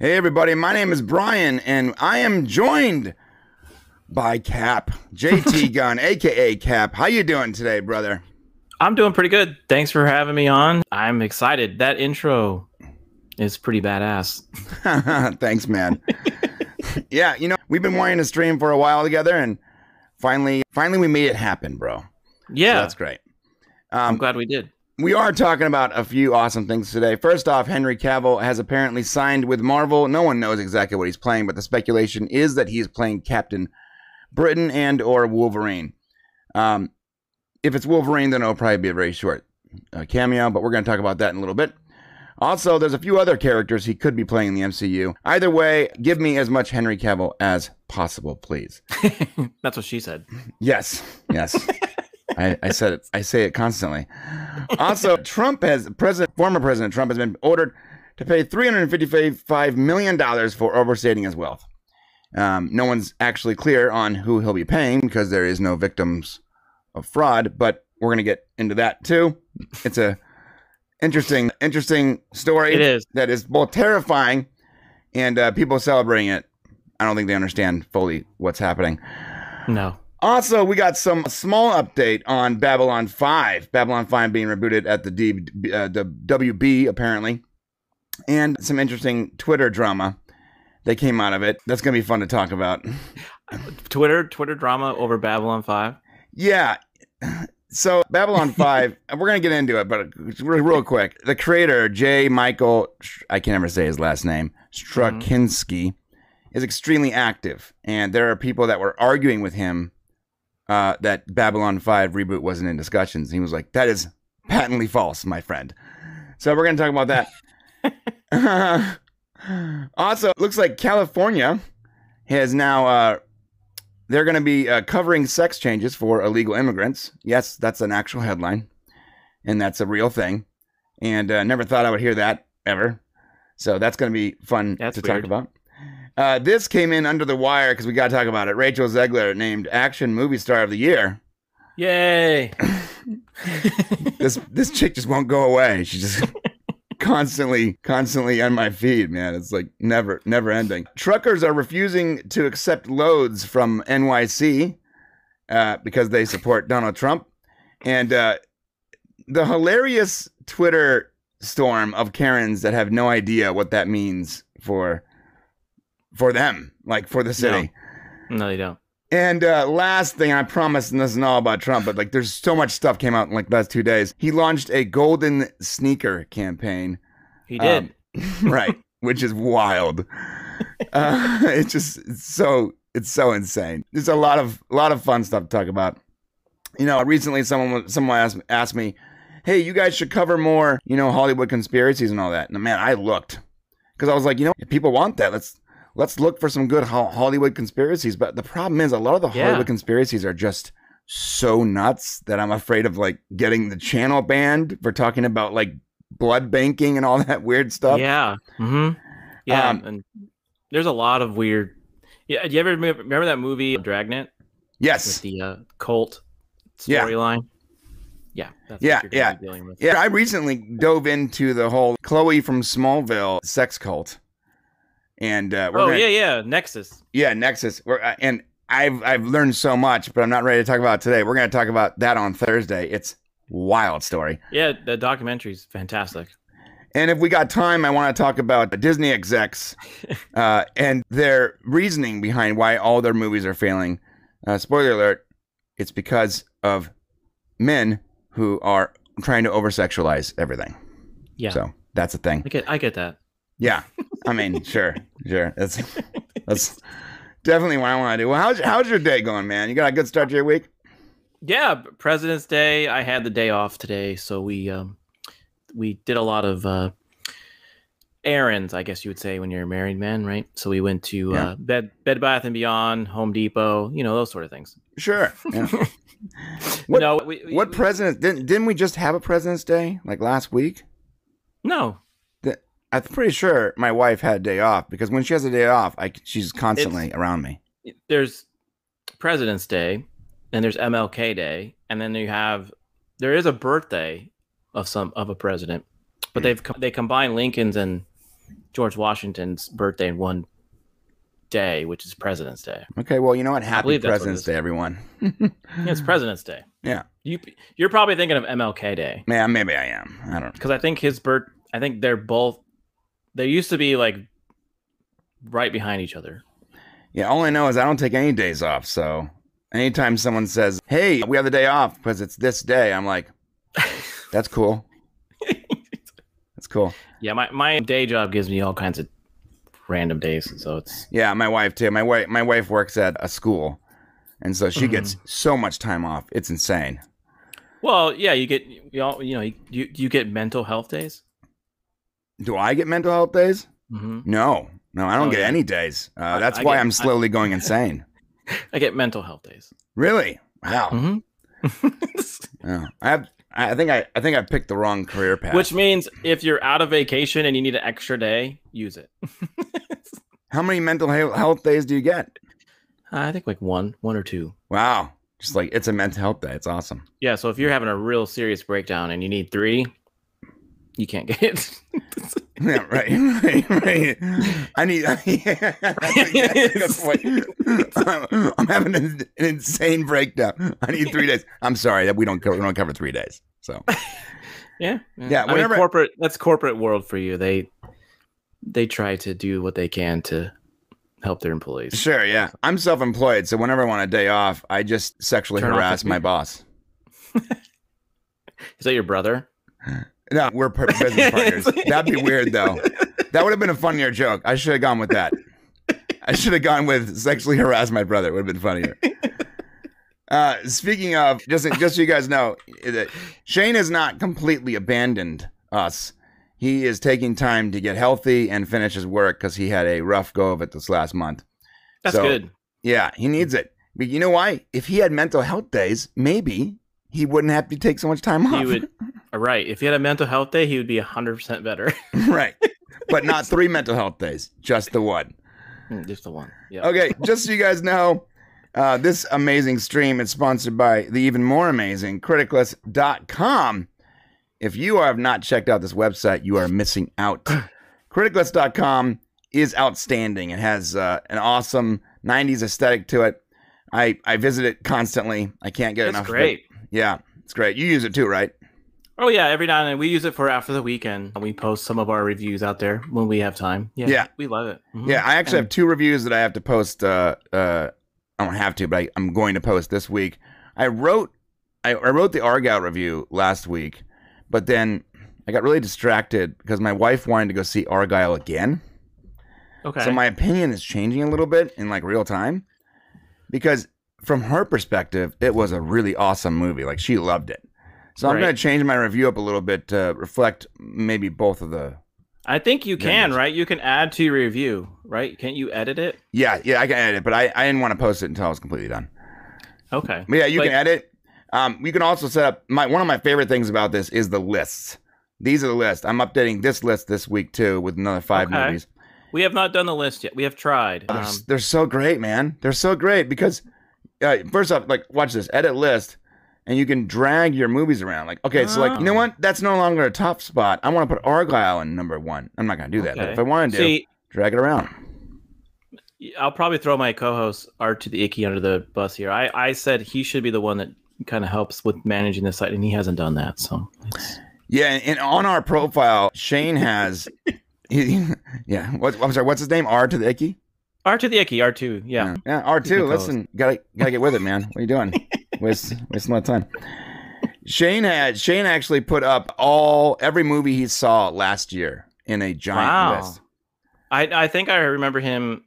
Hey, everybody. My name is Brian, and I am joined by Cap, JT Gunn, aka Cap. How you doing today, brother? I'm doing pretty good. Thanks for having me on. I'm excited. That intro is pretty badass. Thanks, man. yeah, you know, we've been wanting to stream for a while together, and finally, finally, we made it happen, bro. Yeah, So that's great. I'm Um, glad we did. We are talking about a few awesome things today. First off, Henry Cavill has apparently signed with Marvel. No one knows exactly what he's playing, but the speculation is that he's playing Captain Britain and or Wolverine. Um, if it's Wolverine, then it'll probably be a very short uh, cameo, but we're going to talk about that in a little bit. Also, there's a few other characters he could be playing in the MCU. Either way, give me as much Henry Cavill as possible, please. That's what she said. Yes, yes. I, I said it. I say it constantly. Also, Trump has president, former President Trump has been ordered to pay three hundred fifty-five million dollars for overstating his wealth. Um, no one's actually clear on who he'll be paying because there is no victims of fraud. But we're gonna get into that too. It's a interesting, interesting story. It is. that is both terrifying and uh, people celebrating it. I don't think they understand fully what's happening. No. Also, we got some small update on Babylon 5. Babylon 5 being rebooted at the, D, uh, the WB, apparently. And some interesting Twitter drama that came out of it. That's going to be fun to talk about. Twitter, Twitter drama over Babylon 5. Yeah. So, Babylon 5, and we're going to get into it, but real, quick. The creator, J. Michael, I can't never say his last name, Straczynski, is extremely active. And there are people that were arguing with him uh, that Babylon 5 reboot wasn't in discussions. He was like, that is patently false, my friend. So, we're going to talk about that. also, it looks like California has now uh, they're going to be uh, covering sex changes for illegal immigrants. Yes, that's an actual headline, and that's a real thing. And uh, never thought I would hear that ever. So that's going to be fun That's to talk about. Uh, this came in under the wire because we got to talk about it. Rachel Zegler named Action Movie Star of the Year. Yay. This this chick just won't go away. She just constantly constantly on my feed, man. It's like never never ending. Truckers are refusing to accept loads from NYC uh, because they support Donald Trump, and uh, the hilarious Twitter storm of Karens that have no idea what that means for for them, like for the city. no, they don't. And uh, last thing, I promise, and this isn't all about Trump, but like there's so much stuff came out in like the last two days. He launched a golden sneaker campaign. He did. Um, right, which is wild. Uh, it's just it's so it's so insane. There's a lot of a lot of fun stuff to talk about. You know, recently someone someone asked asked me, "Hey, you guys should cover more, you know, Hollywood conspiracies and all that." And man, I looked because I was like, you know, if people want that, let's let's look for some good Ho- Hollywood conspiracies. But the problem is, a lot of the Yeah. Hollywood conspiracies are just so nuts that I'm afraid of like getting the channel banned for talking about like blood banking and all that weird stuff. yeah. Mm-hmm. Yeah. Um, and there's a lot of weird. Yeah. Do you ever remember that movie Dragnet with Yes. the uh, cult storyline? Yeah. That's Yeah, what you're yeah. be dealing with. Yeah, I recently dove into the whole Chloe from Smallville sex cult, and uh, we're Oh gonna, yeah, yeah. Nexus. yeah, Nexus. We're, uh, and I've I've learned so much, but I'm not ready to talk about it today. We're going to talk about that on Thursday. It's wild story. Yeah, the documentary's fantastic. And if we got time, I want to talk about Disney execs uh, and their reasoning behind why all their movies are failing. Uh, spoiler alert: it's because of men who are trying to over sexualize everything. Yeah. So that's a thing. I get I get that. Yeah, I mean, sure, sure. That's that's definitely what I want to do. Well, how's how's your day going, man? You got a good start to your week? Yeah, President's Day. I had the day off today, so we um we did a lot of uh errands, I guess you would say when you're a married man, right? So we went to Yeah. uh Bed Bed Bath and Beyond, Home Depot, you know, those sort of things. Sure. Yeah. What- no, we, we- what we- president didn't didn't we just have a President's Day like last week? No. I'm pretty sure my wife had a day off because when she has a day off, I she's constantly around me. There's President's Day, and there's MLK Day, and then you have there is a birthday of some of a president, but hmm. they've they combine Lincoln's and George Washington's birthday in one day, which is President's Day. Okay, well, you know what? Happy President's. Day, everyone. Yeah, it's President's Day. Yeah. You you're probably thinking of MLK Day Yeah, maybe I am. I don't know. because I think his birth. I think they're both. They used to be like right behind each other. Yeah, all I know is I don't take any days off. So anytime someone says, "Hey, we have the day off because it's this day," I'm like, "That's cool. That's cool." Yeah, my, my day job gives me all kinds of random days, so it's Yeah, my wife too. My wife, my wife works at a school, and so she gets mm-hmm. so much time off. It's insane. well, yeah. You get you all you know you, you get mental health days. Do I get mental health days? hmm No, no, I don't Oh, get yeah. any days. Uh, that's I why get- I'm I- slowly going insane. I get mental health days. Really? Wow. hmm Yeah. I have. I think I. I think I picked the wrong career path. Which means if you're out of vacation and you need an extra day, use it. How many mental health days do you get? I think like one, one or two. Wow. Just like it's a mental health day. It's awesome. Yeah. So if you're having a real serious breakdown and you need three, you can't get it. Yeah, right, right, right. I need. that's a good point. I'm, I'm having an, an insane breakdown. I need three days. I'm sorry that we don't cover. We don't cover three days. So yeah. Yeah, I mean, whenever- corporate. That's corporate world for you. They they try to do what they can to help their employees. sure, yeah. I'm self-employed, so whenever I want a day off, I just sexually Turn harass my boss. Is that your brother? No, we're business partners. That'd be weird though. That would have been a funnier joke. I should have gone with that. I should have gone with sexually harass my brother. It would have been funnier. Uh, speaking of, just just so you guys know, Shane has not completely abandoned us. He is taking time to get healthy and finish his work because he had a rough go of it this last month. That's So- good. Yeah, he needs it. But you know why? If he had mental health days, maybe he wouldn't have to take so much time off. He would. Right. If he had a mental health day, he would be hundred percent better. right. But not three mental health days, just the one. Hmm, Just the one. Yeah. Okay, just so you guys know, uh, this amazing stream is sponsored by the even more amazing criticless.com. If you have not checked out this website, you are missing out. criticless.com is outstanding. It has uh, an awesome 90s aesthetic to it. I, I visit it constantly. I can't get That's enough great. of it. Yeah, it's great. You use it too, right? Oh yeah, every now and then we use it for after the weekend. We post some of our reviews out there when we have time. Yeah, Yeah. we love it. Mhm. Yeah, I actually have two reviews that I have to post. Uh, uh, I don't have to, but I, I'm going to post this week. I wrote, I, I wrote the Argyle review last week, but then I got really distracted because my wife wanted to go see Argyle again. Okay. So my opinion is changing a little bit in like real time, because from her perspective, it was a really awesome movie. Like she loved it. So I'm going to change my review up a little bit to reflect maybe both of the. I think you can, right? You can add to your review, right? Can't you edit it? Yeah, yeah, I can edit it, but I, I didn't want to post it until I was completely done. Okay. But yeah, you Like- can edit. Um, you can also set up my one of my favorite things about this is the lists. These are the lists. I'm updating this list this week too with another five Okay. movies. We have not done the list yet. We have tried. They're, Um, they're so great, man. They're so great because uh, first off, like watch this edit list, and you can drag your movies around. Like okay, so like you know Oh. what? That's no longer a top spot. I want to put Argyle in number one. I'm not gonna do that, but if I want to do, See, drag it around. I'll probably throw my co-host Art to the Icky under the bus here. I, I said he should be the one that kind of helps with managing the site, and he hasn't done that. So it's- Yeah, and, on our profile, Shane has. he, yeah, what, I'm sorry. What's his name? R to the icky. R to the Icky, R two, yeah. Yeah, R two. Listen, gotta gotta get with it, man. What are you doing? Waste wasting my time. Shane had Shane actually put up all every movie he saw last year in a giant Wow. list. I I think I remember him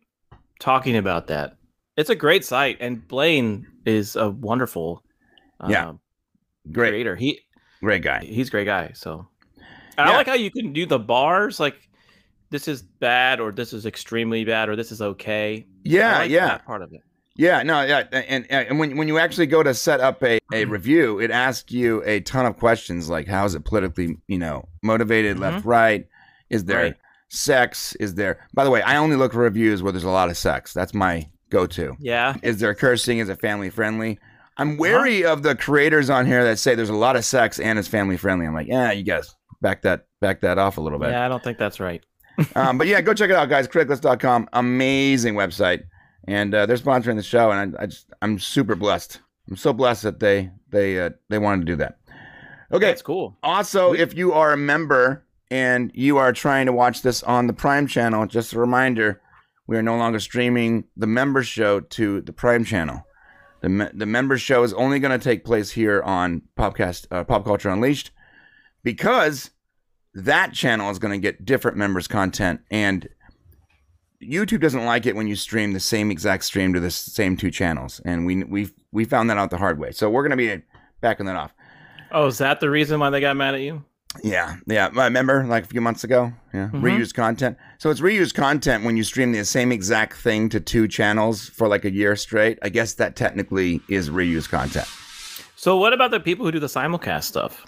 talking about that. It's a great site, and Blaine is a wonderful uh, Yeah. Great, creator. He great guy. he's a great guy. So Yeah. I like how you can do the bars like this is bad or this is extremely bad or this is okay. Yeah, like yeah, part of it. Yeah. No, yeah, and and when when you actually go to set up a, a mm-hmm. review, it asks you a ton of questions like how is it politically, you know, motivated, left, mm-hmm. right? Is there Right. sex? Is there? By the way, I only look for reviews where there's a lot of sex. That's my go-to. Yeah. Is there cursing? Is it family friendly? I'm uh-huh. wary of the creators on here that say there's a lot of sex and it's family friendly. I'm like, yeah, you guys back that back that off a little bit. Yeah, I don't think that's right. um, but yeah, go check it out, guys. Criticless.com, amazing website, and uh, they're sponsoring the show, and I, I just I'm super blessed. I'm so blessed that they they uh, they wanted to do that. Okay, That's cool. also, if you are a member and you are trying to watch this on the Prime channel, just a reminder, we are no longer streaming the member show to the Prime channel. The, me- the member show is only going to take place here on Popcast, uh, Pop Culture Unleashed because that channel is going to get different members' content and YouTube doesn't like it when you stream the same exact stream to the same two channels, and we we we found that out the hard way. So we're going to be backing that off. Oh, is that the reason why they got mad at you? Yeah, yeah. I remember like a few months ago. Yeah, Mhm. reused content. So it's reused content when you stream the same exact thing to two channels for like a year straight. I guess that technically is reused content. So what about the people who do the simulcast stuff?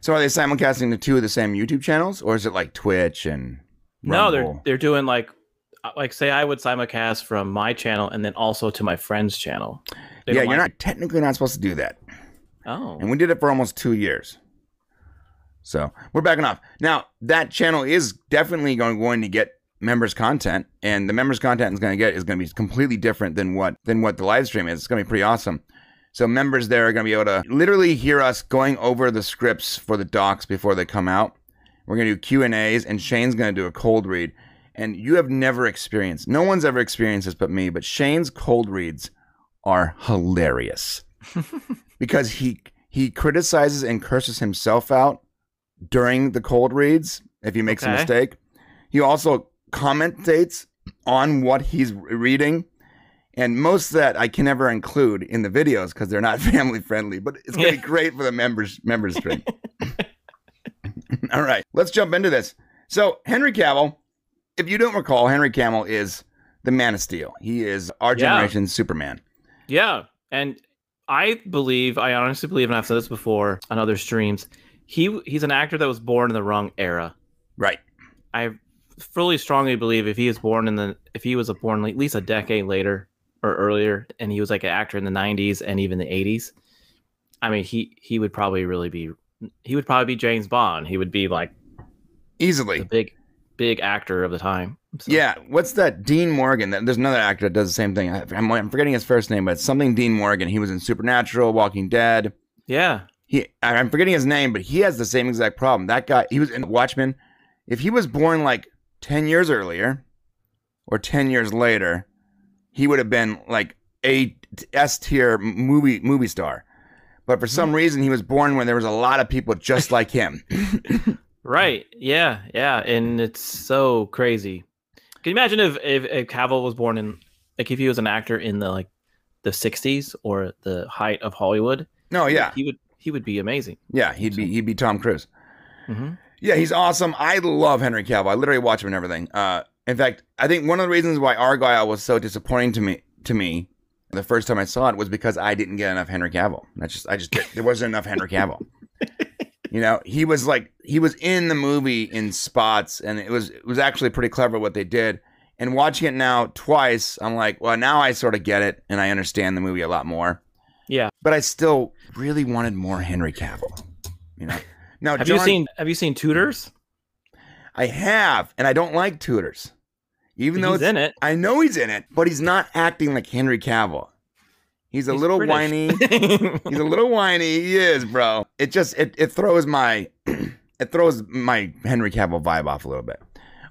So are they simulcasting to two of the same YouTube channels, or is it like Twitch and? No, they're they're doing like uh, like say I would simulcast from my channel and then also to my friend's channel. They yeah, you're like- not technically not supposed to do that, Oh, and we did it for almost two years. So we're backing off. Now that channel is definitely going going to get members content, and the members content is going to get is going to be completely different than what than what the live stream is. It's going to be pretty awesome. So members there are going to be able to literally hear us going over the scripts for the docs before they come out. We're going to do Q and A's, and Shane's going to do a cold read. And you have never experienced. No one's ever experienced this but me. But Shane's cold reads are hilarious because he he criticizes and curses himself out during the cold reads if he makes a mistake. He also commentates on what he's reading. And most of that I can never include in the videos because they're not family friendly, but it's gonna be great for the members members stream. All right, let's jump into this. So Henry Cavill, if you don't recall, Henry Cavill is the Man of Steel. He is our Yeah. generation's Superman. yeah, and I believe I honestly believe, and I've said this before on other streams. He he's an actor that was born in the wrong era. Right. I fully strongly believe if he was born in the if he was a born at least a decade later or earlier, and he was like an actor in the '90s and even the '80s, I mean he he would probably really be he would probably be James Bond. He would be like the Easily. big big actor of the time. So- Yeah. What's that? Dean Morgan. There's another actor that does the same thing. I'm, I'm forgetting his first name, but it's something Dean Morgan. He was in Supernatural, Walking Dead. yeah, He, I'm forgetting his name, but he has the same exact problem. That guy, he was in Watchmen. If he was born like 10 years earlier or 10 years later, he would have been like a S tier movie movie star. But for some hmm. reason, he was born when there was a lot of people just like him. Right. Yeah. Yeah. And it's so crazy. Can you imagine if, if if Cavill was born in like if he was an actor in the like the '60s or the height of Hollywood? no, yeah, He would he would be amazing. yeah, he'd be he'd be Tom Cruise. hmm Yeah, he's awesome. I love Henry Cavill. I literally watch him and everything. Uh, in fact, I think one of the reasons why Argyle was so disappointing to me to me the first time I saw it was because I didn't get enough Henry Cavill. That's just I just there wasn't enough Henry Cavill. You know, he was like he was in the movie in spots, and it was it was actually pretty clever what they did. And watching it now twice, I'm like, well, now I sort of get it, and I understand the movie a lot more. Yeah. But I still really wanted more Henry Cavill. You know. Now, Have John, you seen Have you seen Tudors? I have, and I don't like Tudors. Even though He's in it. I know he's in it, but he's not acting like Henry Cavill. He's a He's little British. whiny. He's a little whiny. He is, bro. It just it, it throws my it throws my Henry Cavill vibe off a little bit.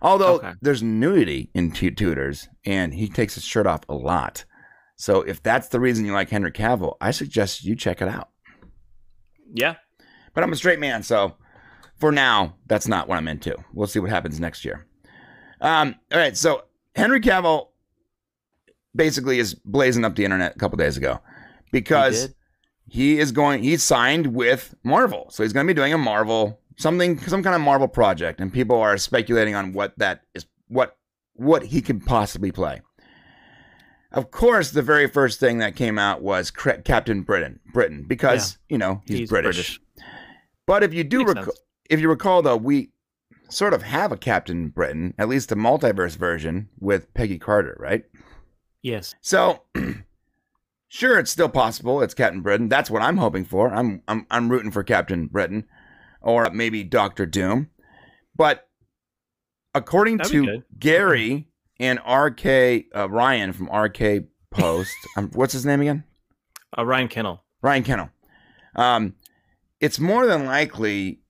Although Okay. there's nudity in Tu- Tudors, and he takes his shirt off a lot. So if that's the reason you like Henry Cavill, I suggest you check it out. yeah. But I'm a straight man, so for now, that's not what I'm into. We'll see what happens next year. Um, all right, so Henry Cavill basically is blazing up the internet a couple days ago because did? he is going. He's signed with Marvel, so he's going to be doing a Marvel something, some kind of Marvel project, and people are speculating on what that is, what what he could possibly play. Of course, the very first thing that came out was Cra- Captain Britain, Britain, because you know he's, He's British. British. But if you do, rec- if you recall, though, we sort of have a Captain Britain, at least the multiverse version with Peggy Carter, right? Yes. So, sure, it's still possible. It's Captain Britain. That's what I'm hoping for. I'm I'm I'm rooting for Captain Britain, or maybe Doctor Doom. But according That'd to. Gary and RK uh, Ryan from RK Post, um, what's his name again? Uh, Ryan Kennel. Ryan Kennel. Um, it's more than likely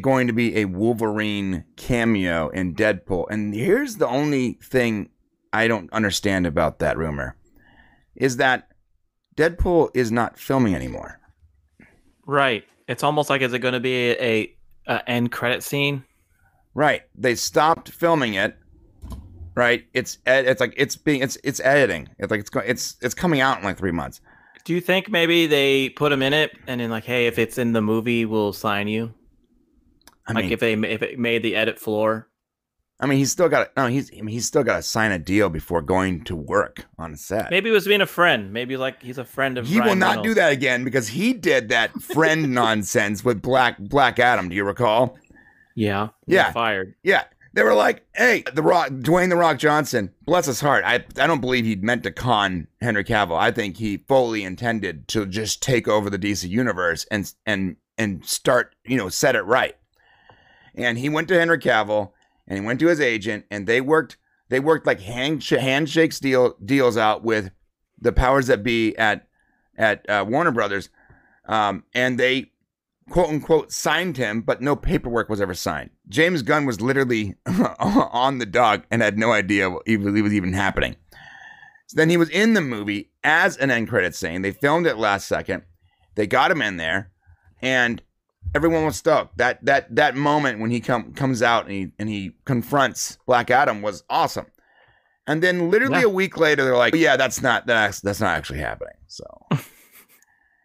going to be a Wolverine cameo in Deadpool. And here's the only thing I don't understand about that rumor is that Deadpool is not filming anymore. Right. It's almost like is it going to be a, a, end credit scene? Right. They stopped filming it. Right. It's ed- it's like it's being it's it's editing. It's like it's going it's it's coming out in like three months. Do you think maybe they put him in it and then like, hey, if it's in the movie, we'll sign you? I like mean, if they if it made the edit floor. I mean, he's still got no. He's I mean, he's still got to sign a deal before going to work on set. Maybe it was being a friend. Maybe like he's a friend of. he will not Reynolds. do that again because he did that friend nonsense with Black Black Adam. Do you recall? Yeah. he Yeah. Fired. Yeah, they were like, "Hey, the Rock, Dwayne the Rock Johnson, bless his heart. I I don't believe he meant to con Henry Cavill. I think he fully intended to just take over the DC universe and and and start, you know, set it right." And he went to Henry Cavill and he went to his agent and they worked they worked like hand handshakes deal deals out with the powers that be at at uh, Warner Brothers, um, and they quote unquote signed him, but no paperwork was ever signed. James Gunn was literally on the dog and had no idea what was even happening. So then he was in the movie as an end credit scene. They filmed it last second. They got him in there, and everyone was stoked. That that that moment when he come comes out and he and he confronts Black Adam was awesome. And then literally Yeah. a week later, they're like, "Yeah, that's not that's that's not actually happening." So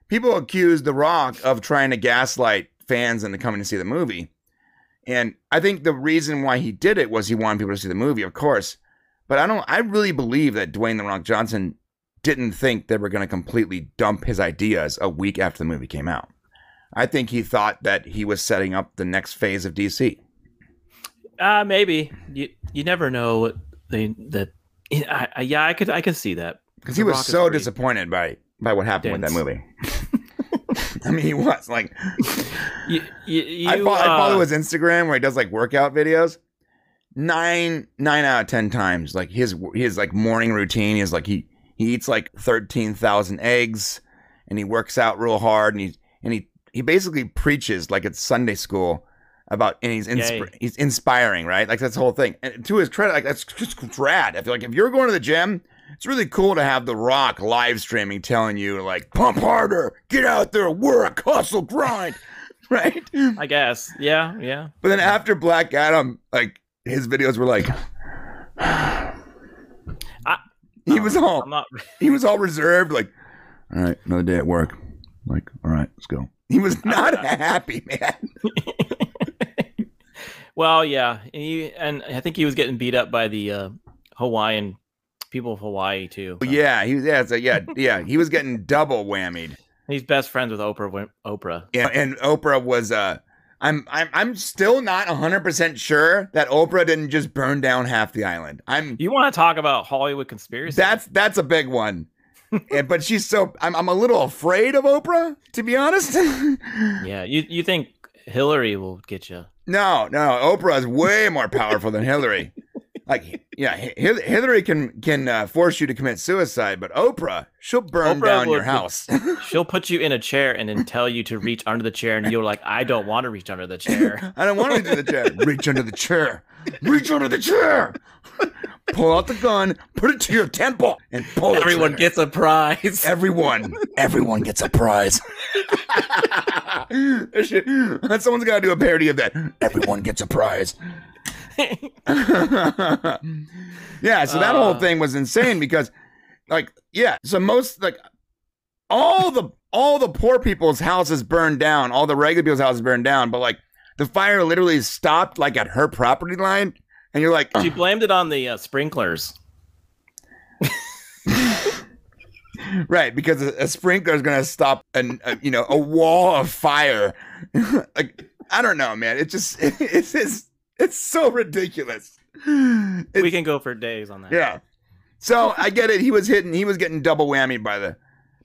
people accuse The Rock of trying to gaslight fans into coming to see the movie. And I think the reason why he did it was he wanted people to see the movie, of course. But I don't I really believe that Dwayne The Rock Johnson didn't think they were going to completely dump his ideas a week after the movie came out. I think he thought that he was setting up the next phase of DC. Uh maybe you you never know what they that. I, I, yeah, I could I could see that. Because he was so disappointed by by what happened with that movie. I mean, he was like, You, you, you, I, follow, I follow uh, his Instagram where he does like workout videos. Nine nine out of ten times, like his his like morning routine is like he he eats like thirteen thousand eggs, and he works out real hard, and he and he he basically preaches like it's Sunday school about, and he's insp- he's inspiring, right? Like that's the whole thing. And to his credit, like that's just rad. I feel like if you're going to the gym, it's really cool to have The Rock live streaming, telling you like pump harder, get out there, work, hustle, grind, right? I guess. Yeah, yeah. But then after Black Adam, like his videos were like, he was all I'm not. he was all reserved, like, all right, another day at work. Like, all right, let's go. He was not a happy, man. Well, yeah, and, he, and I think he was getting beat up by the uh, Hawaiian people of Hawaii too. so. Yeah, he was. Yeah, like, yeah, yeah. He was getting double whammied. he's best friends with Oprah. Oprah. Yeah, and Oprah was. uh I'm I'm I'm still not 100 percent sure that Oprah didn't just burn down half the island. I'm You want to talk about Hollywood conspiracy? That's that's a big one. Yeah, but she's so I'm I'm a little afraid of Oprah, to be honest. yeah. You you think Hillary will get you? no, no, Oprah is way more powerful than Hillary. Like, yeah, Hi- Hillary can can uh, force you to commit suicide, but Oprah, she'll burn Oprah down your house. She'll put you in a chair and then tell you to reach under the chair, and you're like, I don't want to reach under the chair. I don't want to do the chair. Reach under the chair. Reach under the chair. Pull out the gun, put it to your temple, and pull. Everyone gets a prize. Everyone, everyone gets a prize. That Someone's got to do a parody of that. Everyone gets a prize. yeah, so that whole Uh. thing was insane because, like, yeah, so most like all the all the poor people's houses burned down, all the regular people's houses burned down, but like the fire literally stopped like at her property line, and you're like, she blamed it on the uh, sprinklers. Right, because a, a sprinkler is going to stop an, a, you know, a wall of fire. like I don't know, man. It just it's it's it's so ridiculous. It's- we can go for days on that. yeah. So I get it. He was hitting. He was getting double whammy by the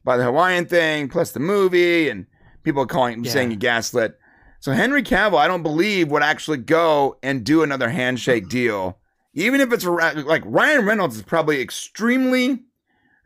by the Hawaiian thing, plus the movie, and people calling Yeah. saying he gaslit. So Henry Cavill, I don't believe would actually go and do another handshake deal, even if it's like Ryan Reynolds is probably extremely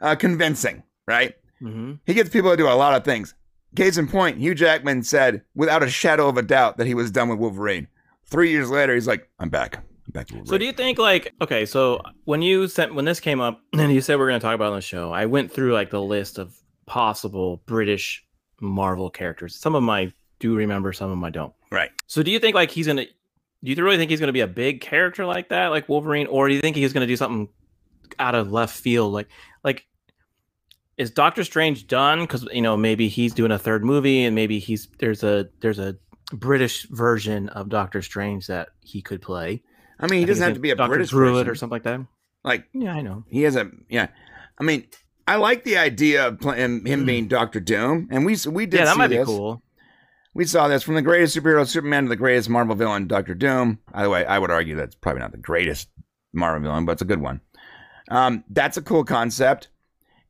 uh, convincing, right? hmm He gets people to do a lot of things. Case in point, Hugh Jackman said without a shadow of a doubt that he was done with Wolverine. Three years later, he's like, "I'm back. I'm back." So do you think like okay, so when you sent when this came up and you said we're going to talk about it on the show, I went through like the list of possible British Marvel characters. Some of them I do remember, some of them I don't. right? So do you think like he's going to do you really think he's going to be a big character like that like Wolverine or do you think he's going to do something out of left field like like is Doctor Strange done cuz you know maybe he's doing a third movie and maybe he's there's a there's a British version of Doctor Strange that he could play. I mean, he I doesn't have to be a Dr. British Druid or something like that. Like Yeah, I know. he has a yeah. I mean, I like the idea of pl- him, being Doctor Doom, and we we did. Yeah, that might be this. cool. We saw this from the greatest superhero Superman to the greatest Marvel villain Doctor Doom. By the way, I would argue that's probably not the greatest Marvel villain, but it's a good one. Um, that's a cool concept,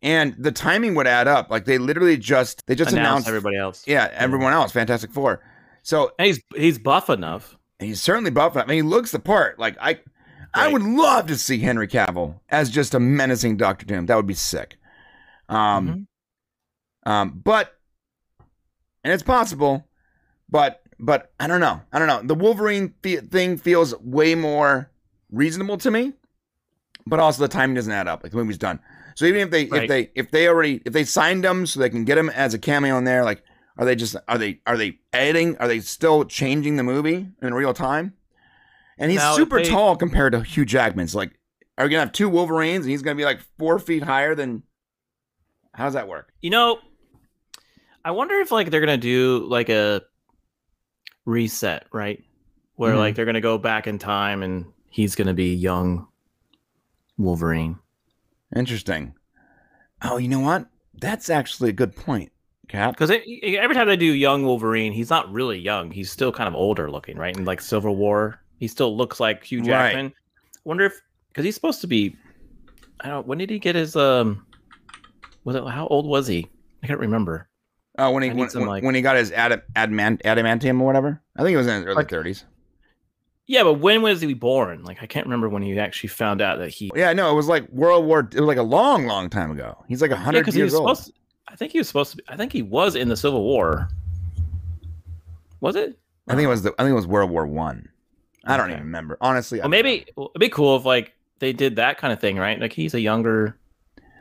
and the timing would add up. Like they literally just they just Announce announced everybody else. yeah everyone else Fantastic Four. So And he's he's buff enough. he's certainly buff. Enough. I mean, he looks the part. Like I, I would love to see Henry Cavill as just a menacing Doctor Doom. That would be sick. Um, Mhm. um, but and it's possible, but but I don't know. I don't know. The Wolverine fe- thing feels way more reasonable to me, but also the timing doesn't add up. Like the movie's done. So even if they if they if they already if they signed him so they can get him as a cameo in there, like are they just are they are they editing? Are they still changing the movie in real time? And he's Now, super they- tall compared to Hugh Jackman's. Like, are we gonna have two Wolverines and he's gonna be like four feet higher than? How does that work? You know, I wonder if like they're gonna do like a reset, right? Where Mhm. like they're gonna go back in time and he's gonna be young Wolverine. Interesting. Oh, you know what? That's actually a good point, Cap. Because every time they do young Wolverine, he's not really young. He's still kind of older looking, right? And like Civil War, he still looks like Hugh Right. Jackman. Wonder if because he's supposed to be. I don't. When did he get his um? Was it how old was he? I can't remember. Oh, when he when, some, when- like- when he got his adam, adamant, adamantium or whatever. I think it was in his early Like- thirties. Yeah, but when was he born? Like I can't remember when he actually found out that he. Yeah, no, it was like World War. It was like a long, long time ago. He's like a Yeah, hundred he years was old. supposed. To, I think he was supposed to. Be, I think he was in the Civil War. Was it? I think it was the. I think it was World War One. I. don't Okay. even remember. Honestly, Well, maybe well, it'd be cool if like they did that kind of thing, right? Like he's a younger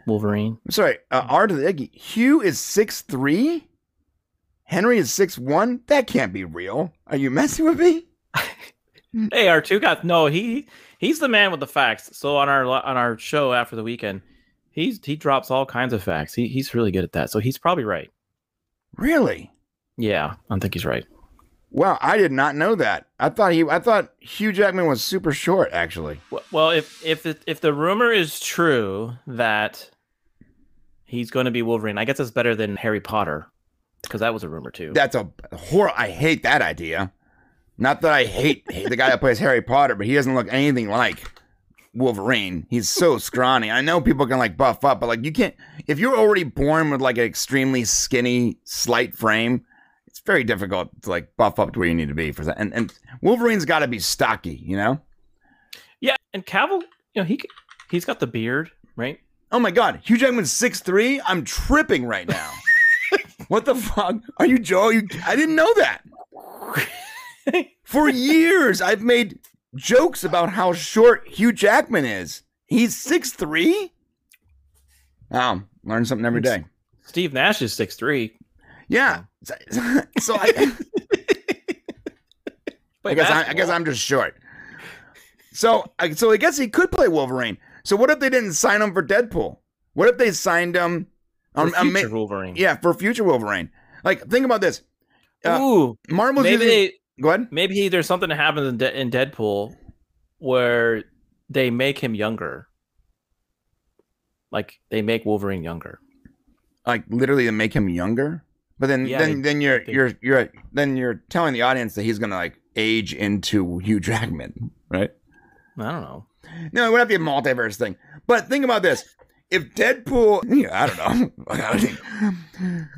Wolverine. I'm sorry. Uh, R to the Iggy. Hugh is six three. Henry is six one. That can't be real. Are you messing with me? Hey, our two guys. No, he he's the man with the facts. So on our on our show after the weekend, he's he drops all kinds of facts. He he's really good at that. So he's probably right. Really? Yeah, I think he's right. Wow, I did not know that. I thought he. I thought Hugh Jackman was super short. Actually, Well, if if the, if the rumor is true that he's going to be Wolverine, I guess it's better than Harry Potter because that was a rumor too. that's a horror. I hate that idea. Not that I hate, hate the guy that plays Harry Potter, but he doesn't look anything like Wolverine. He's so scrawny. I know people can like buff up, but like you can't. If you're already born with like an extremely skinny, slight frame, it's very difficult to like buff up to where you need to be for that. And and Wolverine's got to be stocky, you know. yeah, and Cavill, you know, he he's got the beard, right? Oh my God, Hugh Jackman's six three. I'm tripping right now. what the fuck? Are you Joe? You, I didn't know that. For years, I've made jokes about how short Hugh Jackman is. He's six three. Wow, learn something every day. Steve Nash is six three. Yeah. So, so I, I guess I, I guess I'm just short. So I, so I guess he could play Wolverine. So what if they didn't sign him for Deadpool? What if they signed him? um, um, ma- future Wolverine. yeah, for future Wolverine. Like think about this. Uh, Ooh, Marvel's maybe using. they, Go ahead. maybe there's something that happens in, De- in Deadpool where they make him younger. Like they make Wolverine younger. Like literally to make him younger. But then Yeah, then they- then you're they- you're you're then you're telling the audience that he's gonna like age into Hugh Jackman, right? I don't know. No, it would have to be a multiverse thing. But think about this: if Deadpool, yeah, I don't know,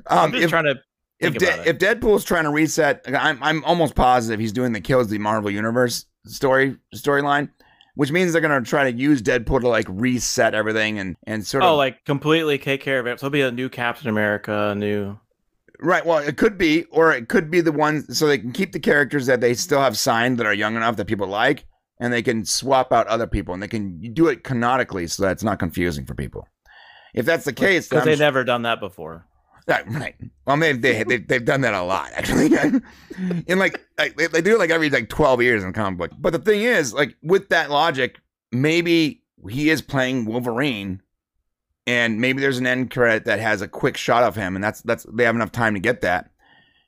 I'm um, just if trying to if De- if Deadpool's trying to reset, I'm I'm almost positive he's doing the kills the Marvel Universe story storyline, which means they're gonna try to use Deadpool to like reset everything and and sort Oh, of like completely take care of it. So it'll be a new Captain America, a new. right. Well, it could be, or it could be the ones so they can keep the characters that they still have signed that are young enough that people like, and they can swap out other people and they can do it canonically so that it's not confusing for people. If that's the case, Because they've never done that before. Right, right. Well, they they they they've done that a lot actually. and like, like they, they do it like every like twelve years in comic book. But the thing is, like with that logic, maybe he is playing Wolverine, and maybe there's an end credit that has a quick shot of him, and that's that's they have enough time to get that,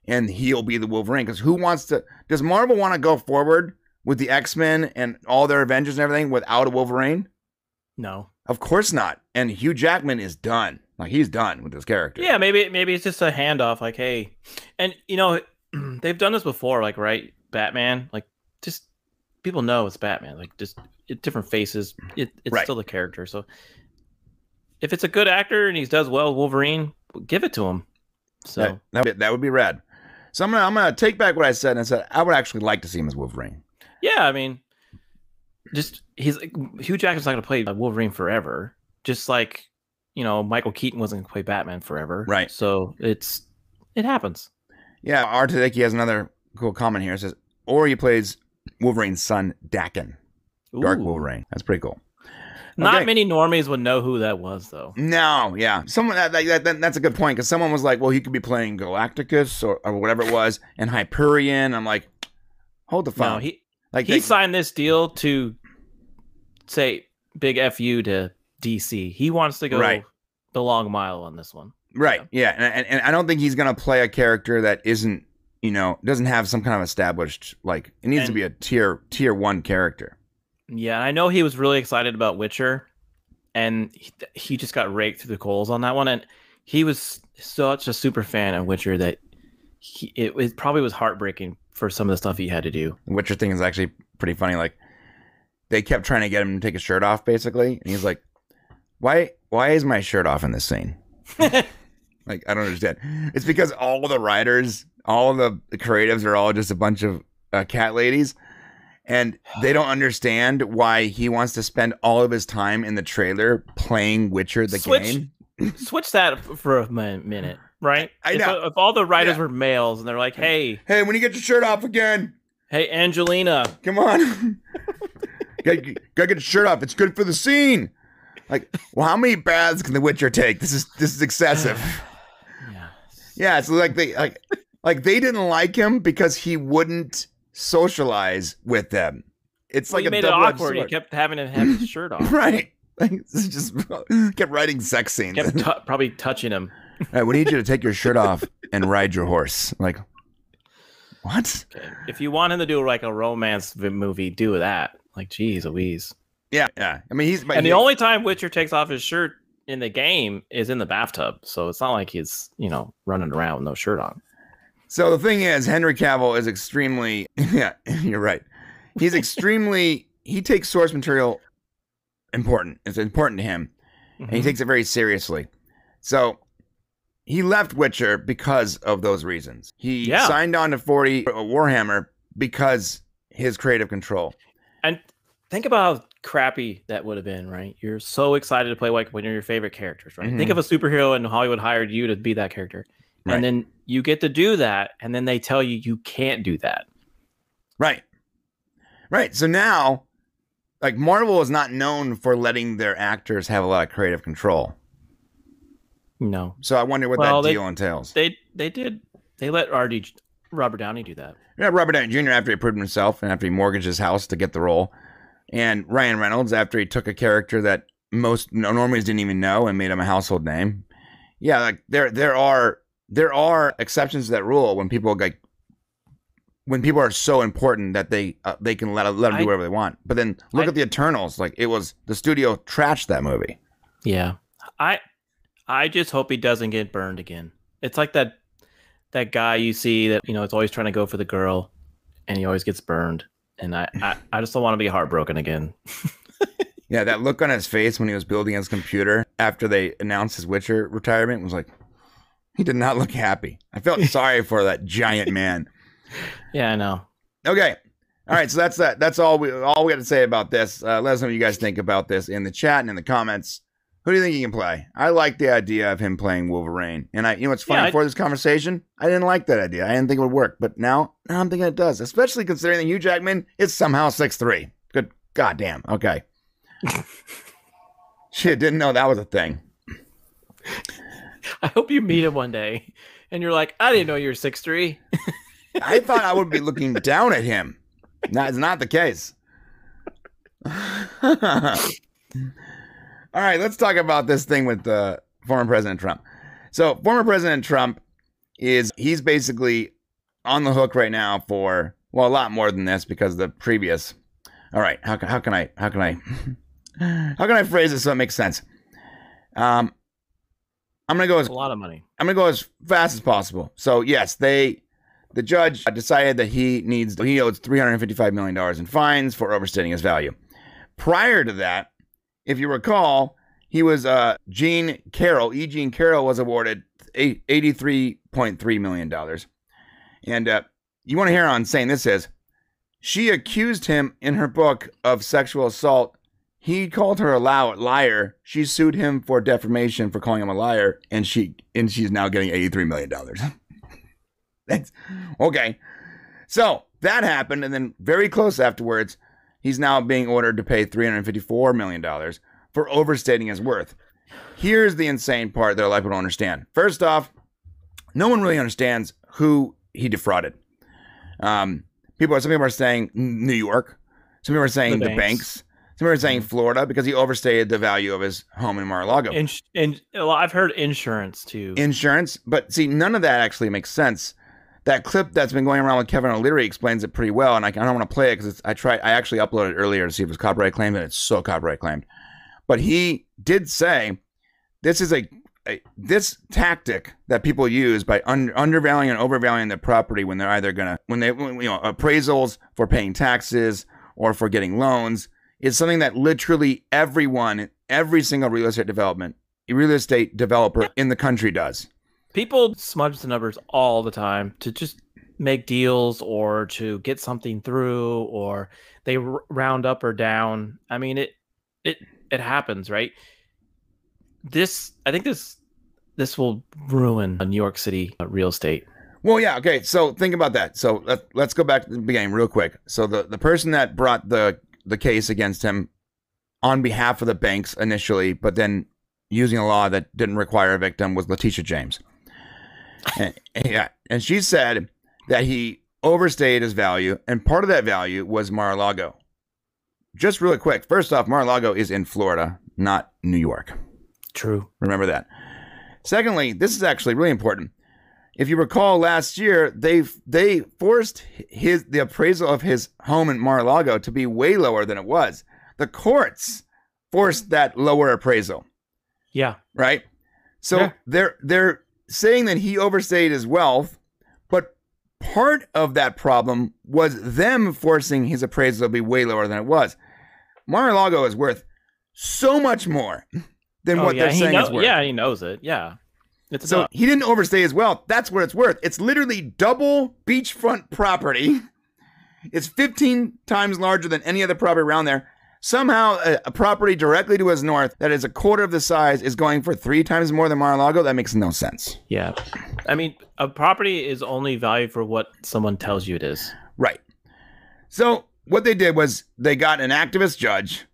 and he'll be the Wolverine. Because who wants to? Does Marvel want to go forward with the X Men and all their Avengers and everything without a Wolverine? No. Of course not. And Hugh Jackman is done. Like he's done with this character. Yeah, maybe maybe it's just a handoff. Like, hey, and you know, they've done this before. Like, right, Batman. Like, just people know it's Batman. Like, just it, different faces. It, it's Right. still the character. So, if it's a good actor and he does well, Wolverine, give it to him. So That, that, would- that would be rad. So I'm gonna I'm gonna take back what I said and I said I would actually like to see him as Wolverine. yeah, I mean, just he's Hugh Jackman's not going to play Wolverine forever. Just like you know, Michael Keaton wasn't going to play Batman forever. Right. So it's it happens. Yeah, R Tadeki has another cool comment here. It says or he plays Wolverine's son Daken, Dark Ooh. Wolverine. That's pretty cool. Not Okay. many normies would know who that was, though. No, yeah, someone that, that, that that's a good point because someone was like, well, he could be playing Galacticus or, or whatever it was and Hyperion. I'm like, hold the phone. No, he like he they- signed this deal to say big fu to DC. He wants to go Right. the long mile on this one. Right. Yeah, and, and and I don't think he's gonna play a character that isn't, you know, doesn't have some kind of established like. It needs to be a tier tier one character. Yeah, I know he was really excited about Witcher, and he, he just got raked through the coals on that one. And he was such a super fan of Witcher that he, it, it probably was heartbreaking for some of the stuff he had to do. The Witcher thing is actually pretty funny. Like they kept trying to get him to take his shirt off, basically, and he's like, "Why? Why is my shirt off in this scene?" Like I don't understand. It's because all the writers, all the creatives are all just a bunch of uh, cat ladies, and they don't understand why he wants to spend all of his time in the trailer playing Witcher the Switch. game. Switch that for a minute, right? I if, know. if all the writers Yeah. were males and they're like, "Hey, Hey, when you get your shirt off again, hey, Angelina, come on, gotta get your shirt off. It's good for the scene. Like, well, how many baths can the Witcher take? This is this is excessive. yeah, Yeah, it's like they like like they didn't like him because he wouldn't socialize with them. It's Well, like you a made it awkward. You sword. kept having him have his shirt off. right. Like just kept writing sex scenes. kept tu- probably touching him. All right, we need you to take your shirt off and ride your horse. Like, what? Okay. If you want him to do like a romance movie, do that. Like, geez, Louise. Yeah, yeah. I mean, he's And the only time Witcher takes off his shirt in the game is in the bathtub, so it's not like he's you know running around with no shirt on. So the thing is, Henry Cavill is extremely. Yeah, you're right. He's extremely. he takes source material important. It's important to him, and he Mhm. takes it very seriously. So he left Witcher because of those reasons. He Yeah. signed on to 40 Warhammer because his creative control. And think about crappy that would have been, right? You're so excited to play like one of your favorite characters, right? Mhm. Think of a superhero and Hollywood hired you to be that character. Right. And then you get to do that, and then they tell you you can't do that. Right. Right. So now, like Marvel is not known for letting their actors have a lot of creative control. No, So I wonder what Well, that they- deal entails. they they did. They let RD Robert Downey do that. Yeah, Robert Downey Jr. after he proved himself and after he mortgaged his house to get the role, and Ryan Reynolds after he took a character that most no, normies didn't even know and made him a household name. Yeah, like there there are there are exceptions to that rule when people like when people are so important that they uh, they can let let them do whatever they want. But then look I- at the Eternals, like it was the studio trashed that movie. Yeah. I I just hope he doesn't get burned again. It's like that that guy you see that, you know, is always trying to go for the girl and he always gets burned. And I, I, I just don't want to be heartbroken again. Yeah, that look on his face when he was building his computer after they announced his Witcher retirement was like, He did not look happy. I felt sorry for that giant man. Yeah, I know. Okay. All right, so that's that. That's all we all we got to say about this. Uh, let us know what you guys think about this in the chat and in the comments. Who do you think he can play? I like the idea of him playing Wolverine, and I, you know, what's funny Yeah, I- before this conversation, I didn't like that idea. I didn't think it would work, but now, now I'm thinking it does, especially considering that Hugh Jackman is somehow six three. Good goddamn. Okay. Shit, didn't know that was a thing. I hope you meet him one day, and you're like, I didn't know you were six three. I thought I would be looking down at him. That is not the case. All right, let's talk about this thing with uh, former President Trump. So, former President Trump is he's basically on the hook right now for well, a lot more than this because the previous. All right, how can how can I how can I how can I phrase this so it makes sense? Um, I'm gonna go as a lot of money. I'm gonna go as fast as possible. So yes, they, the judge decided that he needs he owes 355 million dollars in fines for overstating his value. Prior to that, if you recall, he was uh Jean Carroll. E. Jean Carroll was awarded 83.3 million dollars, and uh, you want to hear how insane this is? She accused him in her book of sexual assault he called her a liar. She sued him for defamation for calling him a liar, and she and she's now getting eighty three million dollars. That's okay. So that happened, and then very close afterwards, he's now being ordered to pay three hundred fifty four million dollars for overstating his worth. Here's the insane part that a lot of people don't understand. First off, no one really understands who he defrauded. Um, people, some people are saying New York. Some people are saying the, The banks. banks. Some people are saying Florida because he overstated the value of his home in Mar-a-Lago. And and well, I've heard insurance too. Insurance, but see, none of that actually makes sense. That clip that's been going around with Kevin O'Leary explains it pretty well, and I, I don't want to play it because I tried. I actually uploaded it earlier to see if it was copyright claimed, and it's so copyright claimed. But he did say this is a, a this tactic that people use by un, undervaluing and overvaluing the property when they're either gonna when they you know appraisals for paying taxes or for getting loans is something that literally everyone, every single real estate development, real estate developer in the country does. People smudge the numbers all the time to just make deals or to get something through, or they r- round up or down. I mean, it it it happens, right? This I think this this will ruin a New York City uh, real estate. Well, yeah, okay. So think about that. So let, let's go back to the beginning real quick. So the, the person that brought the the case against him on behalf of the banks initially, but then using a law that didn't require a victim was Letitia James. And, yeah, and she said that he overstayed his value, and part of that value was Mar-a-Lago. Just really quick, first off, Mar-a-Lago is in Florida, not New York. True. Remember that. Secondly, this is actually really important. If you recall last year, they they forced his the appraisal of his home in Mar-a-Lago to be way lower than it was. The courts forced that lower appraisal, Yeah. right? So Yeah. they're they're saying that he overstayed his wealth, but part of that problem was them forcing his appraisal to be way lower than it was. Mar-a-Lago is worth so much more than Oh, what yeah, they're saying know- it's worth. Yeah, he knows it. Yeah. It's So enough. he didn't overstay his wealth. That's what it's worth. It's literally double beachfront property. It's 15 times larger than any other property around there. Somehow, a, a property directly to his north that is a quarter of the size is going for three times more than Mar-a-Lago. That makes no sense. Yeah. I mean, a property is only valued for what someone tells you it is. Right. So what they did was they got an activist judge,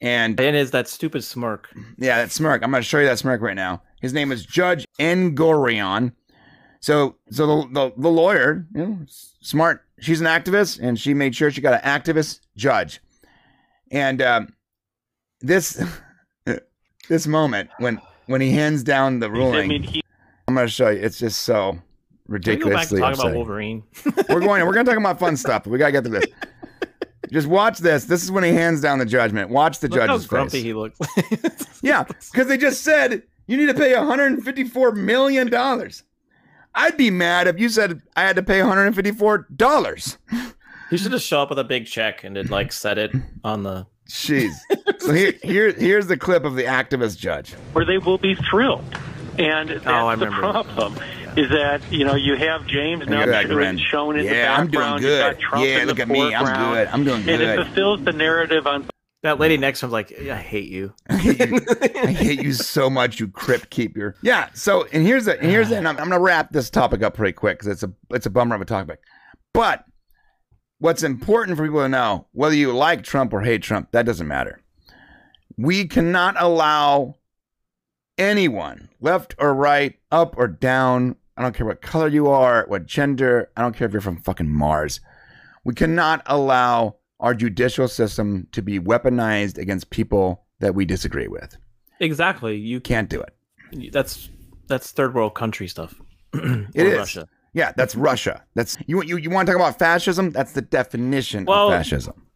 and And is that stupid smirk. Yeah, that smirk. I'm going to show you that smirk right now. His name is Judge Engoron. So, so the, the, the lawyer, you know, smart. She's an activist, and she made sure she got an activist judge. And um, this this moment when when he hands down the ruling, I'm going to show you. It's just so Can we go back to ridiculously talking about. Wolverine? We're going. We're going to talk about fun stuff. But we got to get to this. Just watch this. This is when he hands down the judgment. Watch the Look how judge's grumpy face. he looks. Yeah, because they just said you need to pay 154 million dollars. I'd be mad if you said I had to pay 154 dollars. He should just show up with a big check and then like set it on the. Jeez. so here, here, here's the clip of the activist judge. where they will be thrilled And oh, that's Oh, I the remember. problem. Is that you know you have James now Look at that grin. shown in the Yeah, I'm background. doing You've got good. Yeah, look at me. I'm foreground. good. I'm doing And good. it fulfills the narrative on That lady next to him's like, I hate you. I hate you, I hate you so much, you crypt keeper. Yeah. So, and here's the, and here's the, and I'm, I'm gonna wrap this topic up pretty quick because it's a, it's a bummer of a topic. But what's mm-hmm. important for people to know, whether you like Trump or hate Trump, that doesn't matter. We cannot allow anyone, left or right, up or down. I don't care what color you are, what gender. I don't care if you're from fucking Mars. We cannot allow our judicial system to be weaponized against people that we disagree with. Exactly. You Can't do it. that's that's third world country stuff. It is. Russia. Yeah, that's Russia. That's you. You, you want to talk about fascism? That's the definition Well- of fascism.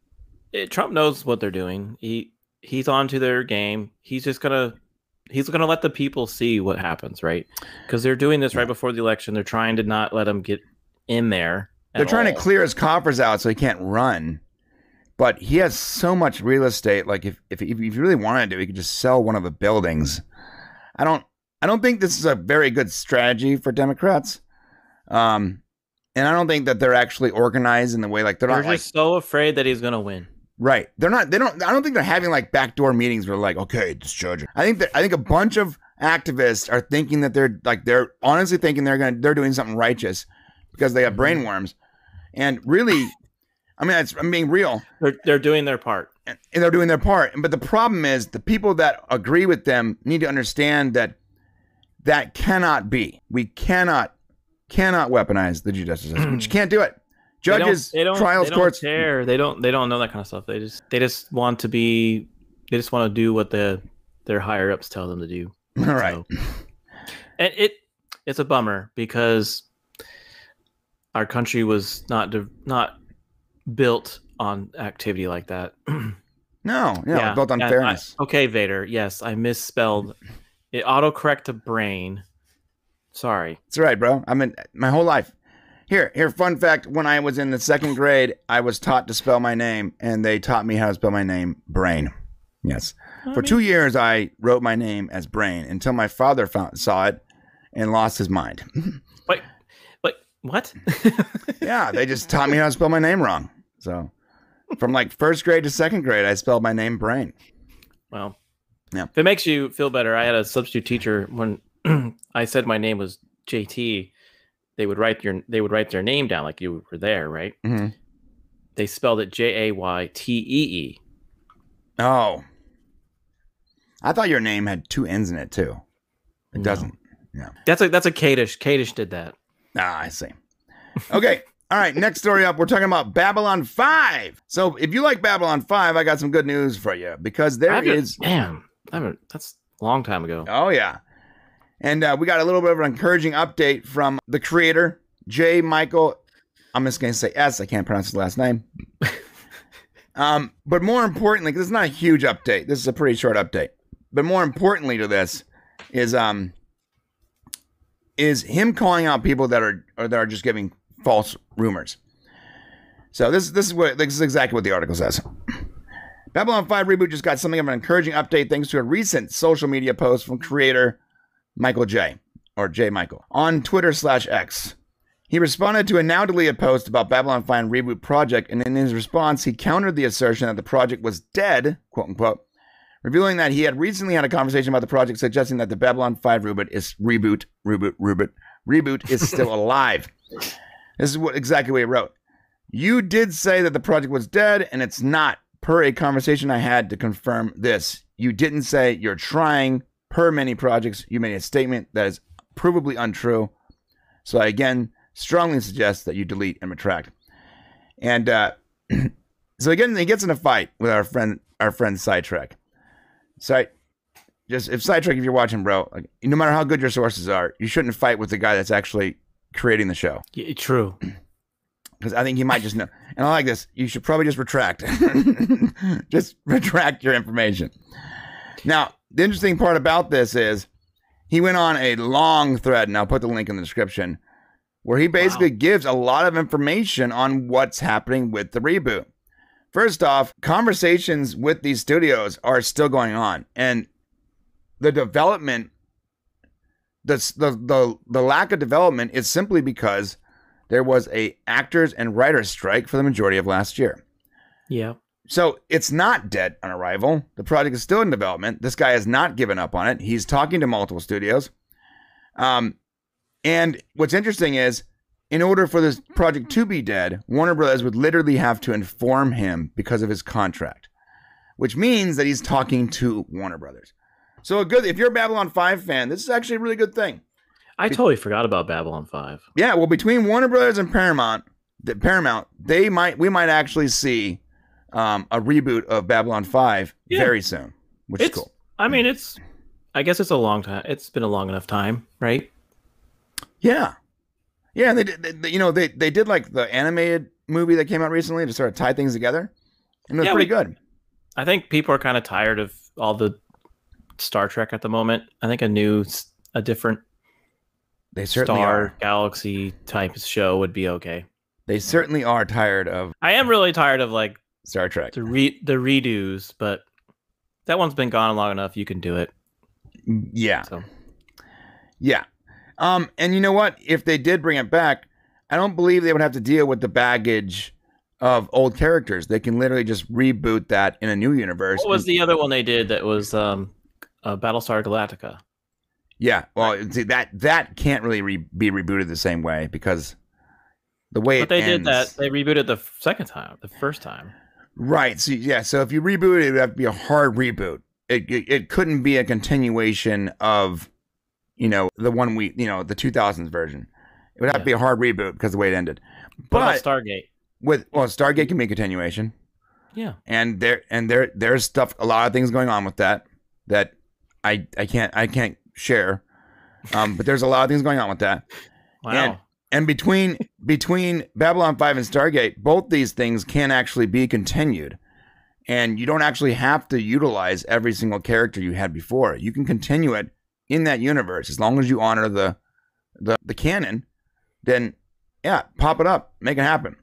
It- Trump knows what they're doing. He he's on to their game. He's just gonna he's gonna let the people see what happens, right? Because they're doing this right before the election. They're trying to not let him get in there. They're trying to clear his coffers out so he can't run. But he has so much real estate. Like if if, if you really wanted to, he could just sell one of the buildings. I don't. I don't think this is a very good strategy for Democrats. Um, and I don't think that they're actually organized in the way like they're, They're not like just so afraid that he's gonna win. Right. They're not. They don't. I don't think they're having like backdoor meetings where like, okay, just judge. I think that I think a bunch of activists are thinking that they're like they're honestly thinking they're gonna they're doing something righteous because they have brain worms, and really, I mean, it's, I'm being real, They're they're doing their part. and and they're doing their part. But the problem is the people that agree with them need to understand that that cannot be. We cannot cannot weaponize the judicial system. we just mm. can't do it. They don't- Judges, they don't, trials, they don't courts. care. They don't they don't know that kind of stuff. They just they just want to be they just want to do what the their higher ups tell them to do. All right. So- and it it's a bummer because our country was not de- not built on activity like that. No, no, built on yeah, I- fairness. okay, Vader. Yes, I misspelled it. Autocorrect to brain. Sorry. That's right, bro. I mean, my whole life. Here, here. Fun fact: When I was in the second grade, I was taught to spell my name, and they taught me how to spell my name, Brain. Yes. For two years, I wrote my name as Brain until my father found, saw it and lost his mind. Wait, wait, what? yeah, they just taught me how to spell my name wrong. So, from like first grade to second grade, I spelled my name Brain. Well, Yeah. If it makes you feel better, I had a substitute teacher when I said my name was JT. They would write your they would write their name down like you were there, right? Mhm. They spelled it J A Y T E E. Oh, I thought your name had two N's in it too. It No. doesn't. Yeah, that's a that's a Kadish. Kadish did that. Ah, I see. Okay. All right. Next story up. We're talking about Babylon 5. So if you like Babylon 5, I got some good news for you because there is. damn. That's a long time ago. Oh, yeah. And uh, we got a little bit of an encouraging update from the creator, J. Michael. I'm just going to say S. I can't pronounce his last name. um, but more importantly, this is not a huge update. This is a pretty short update. But more importantly to this is um is him calling out people that are or that are just giving false rumors. So this this is what this is exactly what the article says. Babylon 5 reboot just got something of an encouraging update thanks to a recent social media post from creator Michael J. or J. Michael on Twitter slash X. He responded to a now deleted post about Babylon 5 reboot project, and in his response, he countered the assertion that the project was dead, quote unquote, revealing that he had recently had a conversation about the project, suggesting that the Babylon 5 reboot is reboot, reboot, reboot, reboot is still alive. This is what exactly what he wrote. You did say that the project was dead, and it's not. Per a conversation I had to confirm this, you didn't say you're trying. Per many projects, you made a statement that is provably untrue. So I again strongly suggest that you delete and retract. And uh, so again, he gets in a fight with our friend, our friend Sidetrack. So just if Sidetrack, if you're watching, bro, like, no matter how good your sources are, you shouldn't fight with the guy that's actually creating the show Yeah, true. because I think he might just know. And I like this. You should probably just retract. just retract your information. Now, the interesting part about this is he went on a long thread, and I'll put the link in the description, where he basically gives a lot of information on what's happening with the reboot. First off, conversations with these studios are still going on, and the development the the the, the lack of development is simply because there was a actors and writers strike for the majority of last year. Yeah. So it's not dead on arrival. The project is still in development. This guy has not given up on it. He's talking to multiple studios. Um, and what's interesting is, in order for this project to be dead, Warner Brothers would literally have to inform him because of his contract, which means that he's talking to Warner Brothers. So a good if you're a Babylon 5 fan, this is actually a really good thing. I totally forgot about Babylon 5. Yeah, well, between Warner Brothers and Paramount, the Paramount, they might we might actually see um, a reboot of Babylon 5 Yeah. very soon, which is cool. I mean, it's I guess it's a long time. It's been a long enough time, right? Yeah, yeah, and they did. They- you know, they they did like the animated movie that came out recently to sort of tie things together, and it was Yeah, pretty we- good. I think people are kind of tired of all the Star Trek at the moment. I think a new, a different They certainly star are. galaxy type show would be okay. They certainly are tired of I am really tired of like Star Trek. the re the redos, but that one's been gone long enough. You can do it. Yeah, So yeah. Um, and you know what? If they did bring it back, I don't believe they would have to deal with the baggage of old characters. They can literally just reboot that in a new universe. what was and- the other one they did that was um, uh, Battlestar Galactica? Yeah, well, see, that that can't really re- be rebooted the same way because the way But they did that. They rebooted the second time, the first time. Right? So yeah, so if you reboot it, it would have to be a hard reboot. It, it it couldn't be a continuation of, you know, the one we you know the 2000s version. It would have to be a hard reboot because the way it ended. But Stargate? with well, Stargate can be a continuation, Yeah. and there and there there's stuff, a lot of things going on with that that I I can't I can't share. Um, but there's a lot of things going on with that. Wow. And- And between between Babylon 5 and Stargate, both these things can actually be continued. And you don't actually have to utilize every single character you had before. You can continue it in that universe as long as you honor the the, the canon. Then yeah, pop it up, make it happen.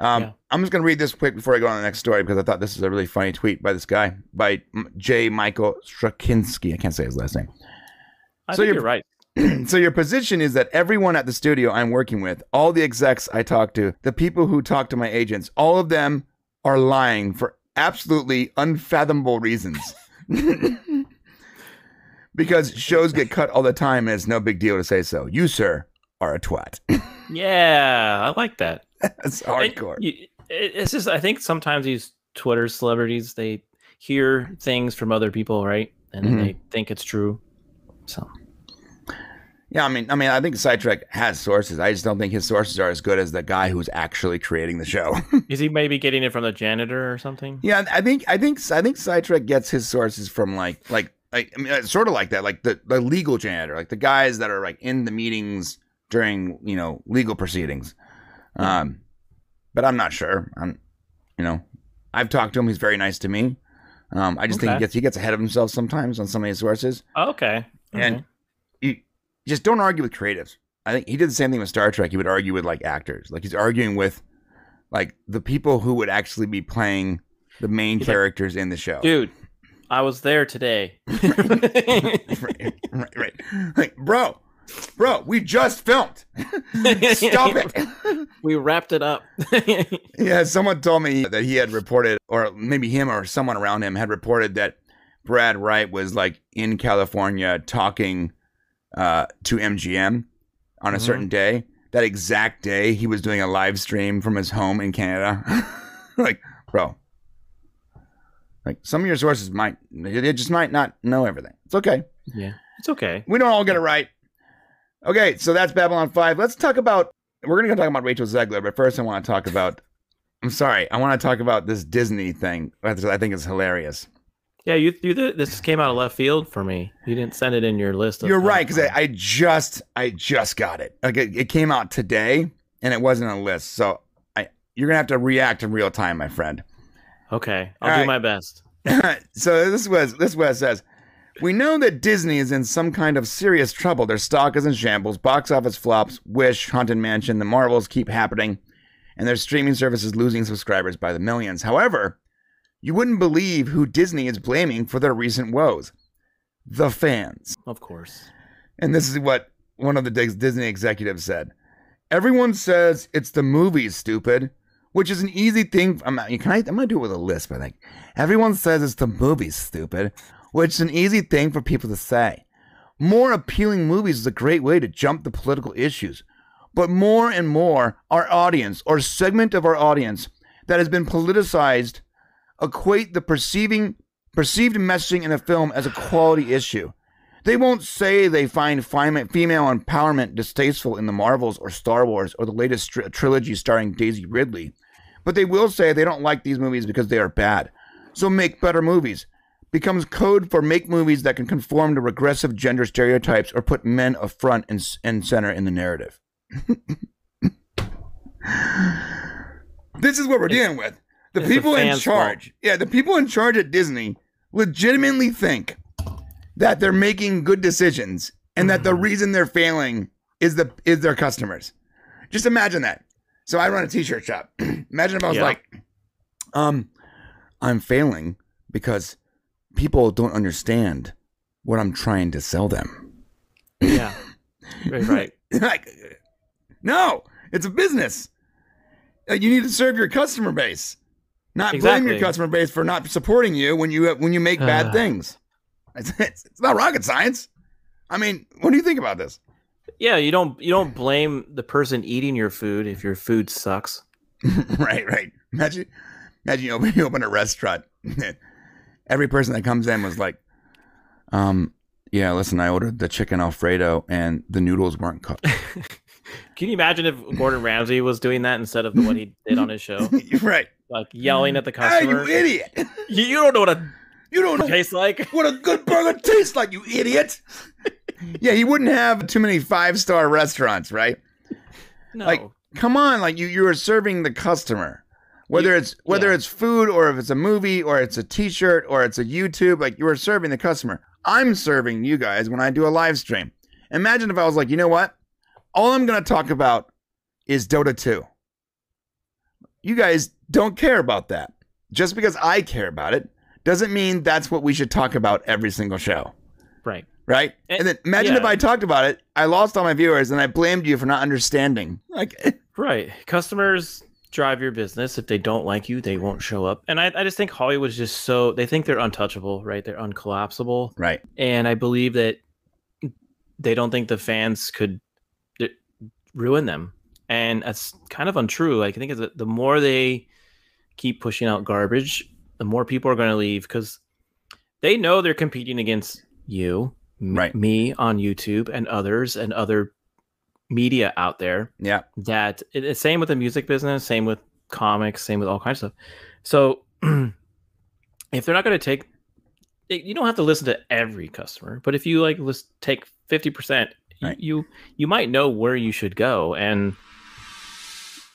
Um, Yeah. I'm just gonna read this quick before I go on to the next story because I thought this is a really funny tweet by this guy by J. Michael Straczynski. I can't say his last name. I so think you're- you're right. so your position is that everyone at the studio I'm working with, all the execs I talk to, the people who talk to my agents, all of them are lying for absolutely unfathomable reasons. because shows get cut all the time and it's no big deal to say so. You, sir, are a twat. Yeah, I like that. That's hardcore. you- it- it's just I think sometimes these Twitter celebrities they hear things from other people, right? And Mhm. they think it's true. So Yeah, I mean, I mean, I think Sidetrack has sources. I just don't think his sources are as good as the guy who's actually creating the show. is he maybe getting it from the janitor or something? Yeah, I think I think I think Sidetrack gets his sources from like like like I mean, it's sort of like that, like the the legal janitor, like the guys that are like in the meetings during you know legal proceedings. Um, but I'm not sure. I'm, you know, I've talked to him. He's very nice to me. Um, I just think he gets he gets ahead of himself sometimes on some of his sources. Oh, okay. And Okay. Just don't argue with creatives. I think he did the same thing with Star Trek. He would argue with like actors. Like he's arguing with like the people who would actually be playing the main He's like, characters in the show. dude, I was there today. right, right, right. Like, bro, bro, we just filmed. Stop it. we wrapped it up. yeah, someone told me that he had reported, or maybe him or someone around him had reported that Brad Wright was like in California talking uh, to MGM on a Mhm. certain day. That exact day, he was doing a live stream from his home in Canada. like, bro, like some of your sources might, they just might not know everything. It's okay. yeah, it's okay. We don't all get it right. Okay, so that's Babylon 5. Let's talk about we're gonna talk about Rachel Zegler, but first I want to talk about I'm sorry, I want to talk about this Disney thing. I think it's hilarious. Yeah, you, you this came out of left field for me. You didn't send it in your list. Of You're right, because I, I just I just got it. Like it, it came out today and it wasn't on a list. So I you're gonna have to react in real time, my friend. okay, I'll All do right. my best. so this was this was says we know that Disney is in some kind of serious trouble. Their stock is in shambles, box office flops, Wish, Haunted Mansion, the Marvels keep happening, and their streaming service is losing subscribers by the millions. However, you wouldn't believe who Disney is blaming for their recent woes. The fans. Of course. And this is what one of the Disney executives said. Everyone says it's the movies, stupid, which is an easy thing. I'm, not- can I, I'm going to do it with a lisp, I think. Everyone says it's the movies, stupid, which is an easy thing for people to say. More appealing movies is a great way to jump the political issues. But more and more, our audience or segment of our audience that has been politicized equate the perceiving perceived messaging in a film as a quality issue. They won't say they find female empowerment distasteful in the Marvels or Star Wars or the latest tr- trilogy starring Daisy Ridley, but they will say they don't like these movies because they are bad. So make better movies. Becomes code for make movies that can conform to regressive gender stereotypes or put men up front and, and center in the narrative. this is what we're dealing with. The it's people in fans' fault. charge, yeah, the people in charge at Disney legitimately think that they're making good decisions and that Mm-hmm. the reason they're failing is the is their customers. Just imagine that. So I run a t-shirt shop. imagine if I was Yeah. like, um, I'm failing because people don't understand what I'm trying to sell them. Yeah. Right. right. like, no, it's a business. Uh, You need to serve your customer base, not blame your customer base for not supporting you when you when you make bad Uh. things. It's, it's, it's not rocket science. I mean, what do you think about this? Yeah, you don't you don't blame the person eating your food if your food sucks. right, right. Imagine, imagine you open, you open a restaurant. Every person that comes in was like, um, yeah, listen, I ordered the chicken Alfredo and the noodles weren't cooked. Can you imagine if Gordon Ramsay was doing that instead of the what he did on his show, right. Like yelling at the customer. Hey, you idiot! you, you don't know what a You don't know tastes like. what a good burger tastes like, you idiot. yeah, he wouldn't have too many five star restaurants, right? No. Like, come on, like you you are serving the customer. Whether You- it's whether yeah. it's food or if it's a movie or it's a t-shirt or it's a YouTube, like you are serving the customer. I'm serving you guys when I do a live stream. Imagine if I was like, you know what? All I'm gonna talk about is Dota 2. You guys don't care about that. Just because I care about it doesn't mean that's what we should talk about every single show right. right? Eh, And then imagine yeah. if I talked about it, I lost all my viewers, and I blamed you for not understanding. Like, Right. Customers drive your business. If they don't like you, they won't show up. And I, I just think Hollywood's just so they think they're untouchable, right? They're uncollapsible. right, And I believe that they don't think the fans could ruin them. And that's kind of untrue. Like I think is the more they keep pushing out garbage, the more people are going to leave because they know they're competing against you, m- Right. me on YouTube, and others and other media out there yeah, that it- same with the music business, same with comics, same with all kinds of stuff. So if they're not going to take, you don't have to listen to every customer, but if you like, let's take fifty percent, Right. you you might know where you should go, and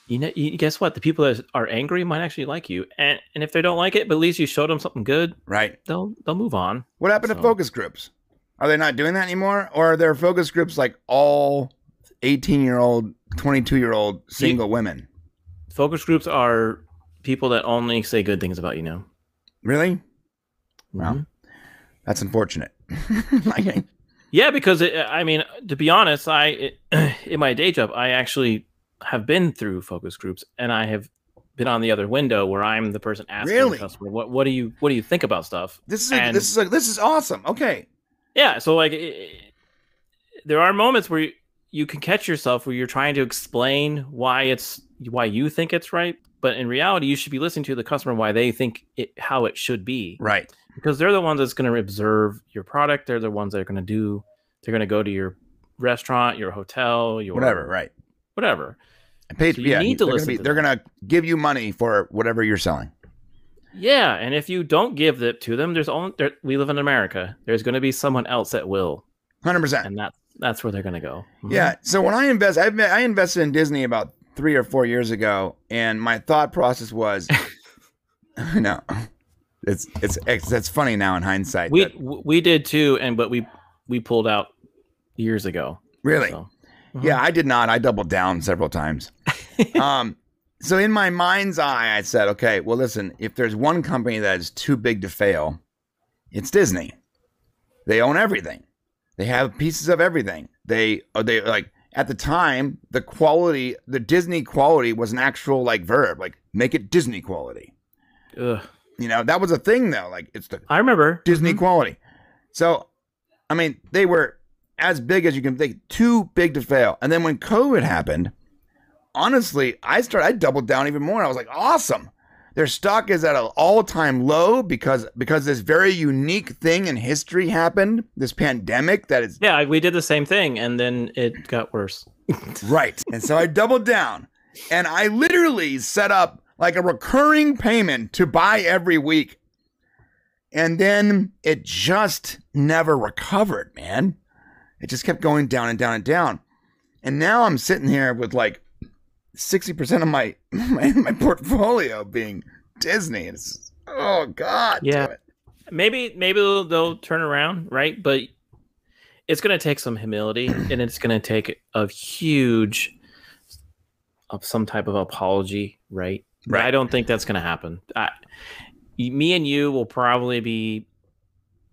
you know, you, guess what? The people that are angry might actually like you, and and if they don't like it, but at least you showed them something good, right. they'll they'll move on. What happened to focus groups? Are they not doing that anymore, or are there focus groups like all eighteen-year-old, twenty-two-year-old single women? Focus groups are people that only say good things about you now. Really? Wow. Mhm. That's unfortunate. Yeah, because it, I mean, to be honest, I it, in my day job, I actually have been through focus groups, and I have been on the other window where I'm the person asking Really? the customer, "What what do you what do you think about stuff?" this is a, And- this is a, this is awesome. Okay, Yeah, so like, it, there are moments where you, you can catch yourself where you're trying to explain why it's why you think it's right, but in reality, you should be listening to the customer why they think it how it should be right. because they're the ones that's going to observe your product. They're the ones that are going to do. They're going to go to your restaurant, your hotel, your Whatever. Right. Whatever. And pay, So you yeah, need to they're listen Gonna be, to they're gonna give you money for whatever you're selling. Yeah, and if you don't give it to them, there's only there, we live in America. There's going to be someone else that will, Hundred percent. and that's that's where they're going to go. Mhm. Yeah. So when I invest, I I invested in Disney about three or four years ago, and my thought process was, no, it's it's it's that's funny now in hindsight. we that- we did too, and but we we pulled out years ago. really, So. Yeah, I did not. I doubled down several times. um, so in my mind's eye, I said, okay, well, listen, if there's one company that is too big to fail, it's Disney. They own everything. They have pieces of everything. They are they like at the time the quality, the Disney quality was an actual like verb, like make it Disney quality. Ugh. You know that was a thing though. Like it's the I remember Disney Mhm. quality. So, I mean, they were as big as you can think, too big to fail. And then when COVID happened, honestly, I started, I doubled down even more. I was like, awesome. Their stock is at an all-time low because because this very unique thing in history happened, this pandemic that is Yeah, we did the same thing, and then it got worse. right. And so I doubled down and I literally set up like a recurring payment to buy every week. And then it just never recovered, man. It just kept going down and down and down. And now I'm sitting here with like 60% of my my, my portfolio being Disney. It's just, oh god. Yeah. damn it. Maybe maybe they'll, they'll turn around, right? But it's going to take some humility, and it's going to take a huge of some type of apology, right? Right. I don't think that's going to happen. I, me and you will probably be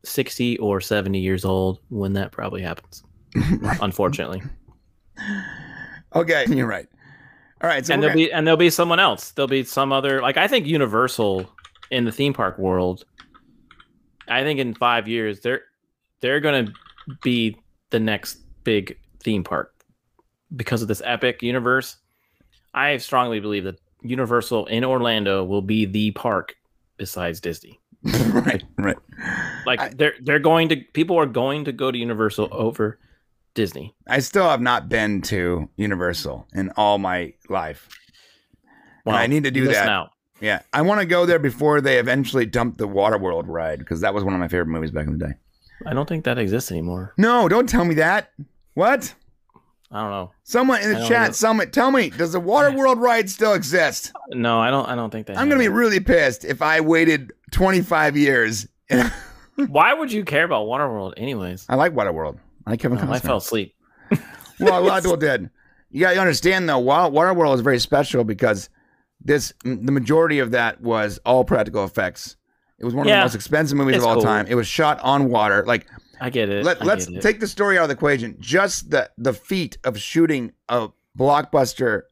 sixty or seventy years old when that probably happens. Unfortunately, Okay, you're right. All right, so and there'll be and there'll be someone else. There'll be some other like I think Universal in the theme park world. I think in five years they're they're gonna be the next big theme park because of this epic universe. I strongly believe that Universal in Orlando will be the park besides Disney. right, right. Like I- they're they're going to people are going to go to Universal over Disney. I still have not been to Universal in all my life. And I need to do that. Out. Yeah, I want to go there before they eventually dump the Waterworld ride because that was one of my favorite movies back in the day. I don't think that exists anymore. No, don't tell me that. What? I don't know. Someone in the chat, know. someone tell me, does the Waterworld ride still exist? No, I don't. I don't think that. I'm gonna be really pissed if I waited 25 years. Why would you care about Waterworld, anyways? I like Waterworld. I like Kevin Oh, I fell asleep. well, a lot of people did. You got to understand though, Wa- Waterworld is very special because this the majority of that was all practical effects. It was one of Yeah. the most expensive movies It's of all cool. time. It was shot on water. Like I get it. let, I let's get it. take the story out of the equation. Just the the feat of shooting a blockbuster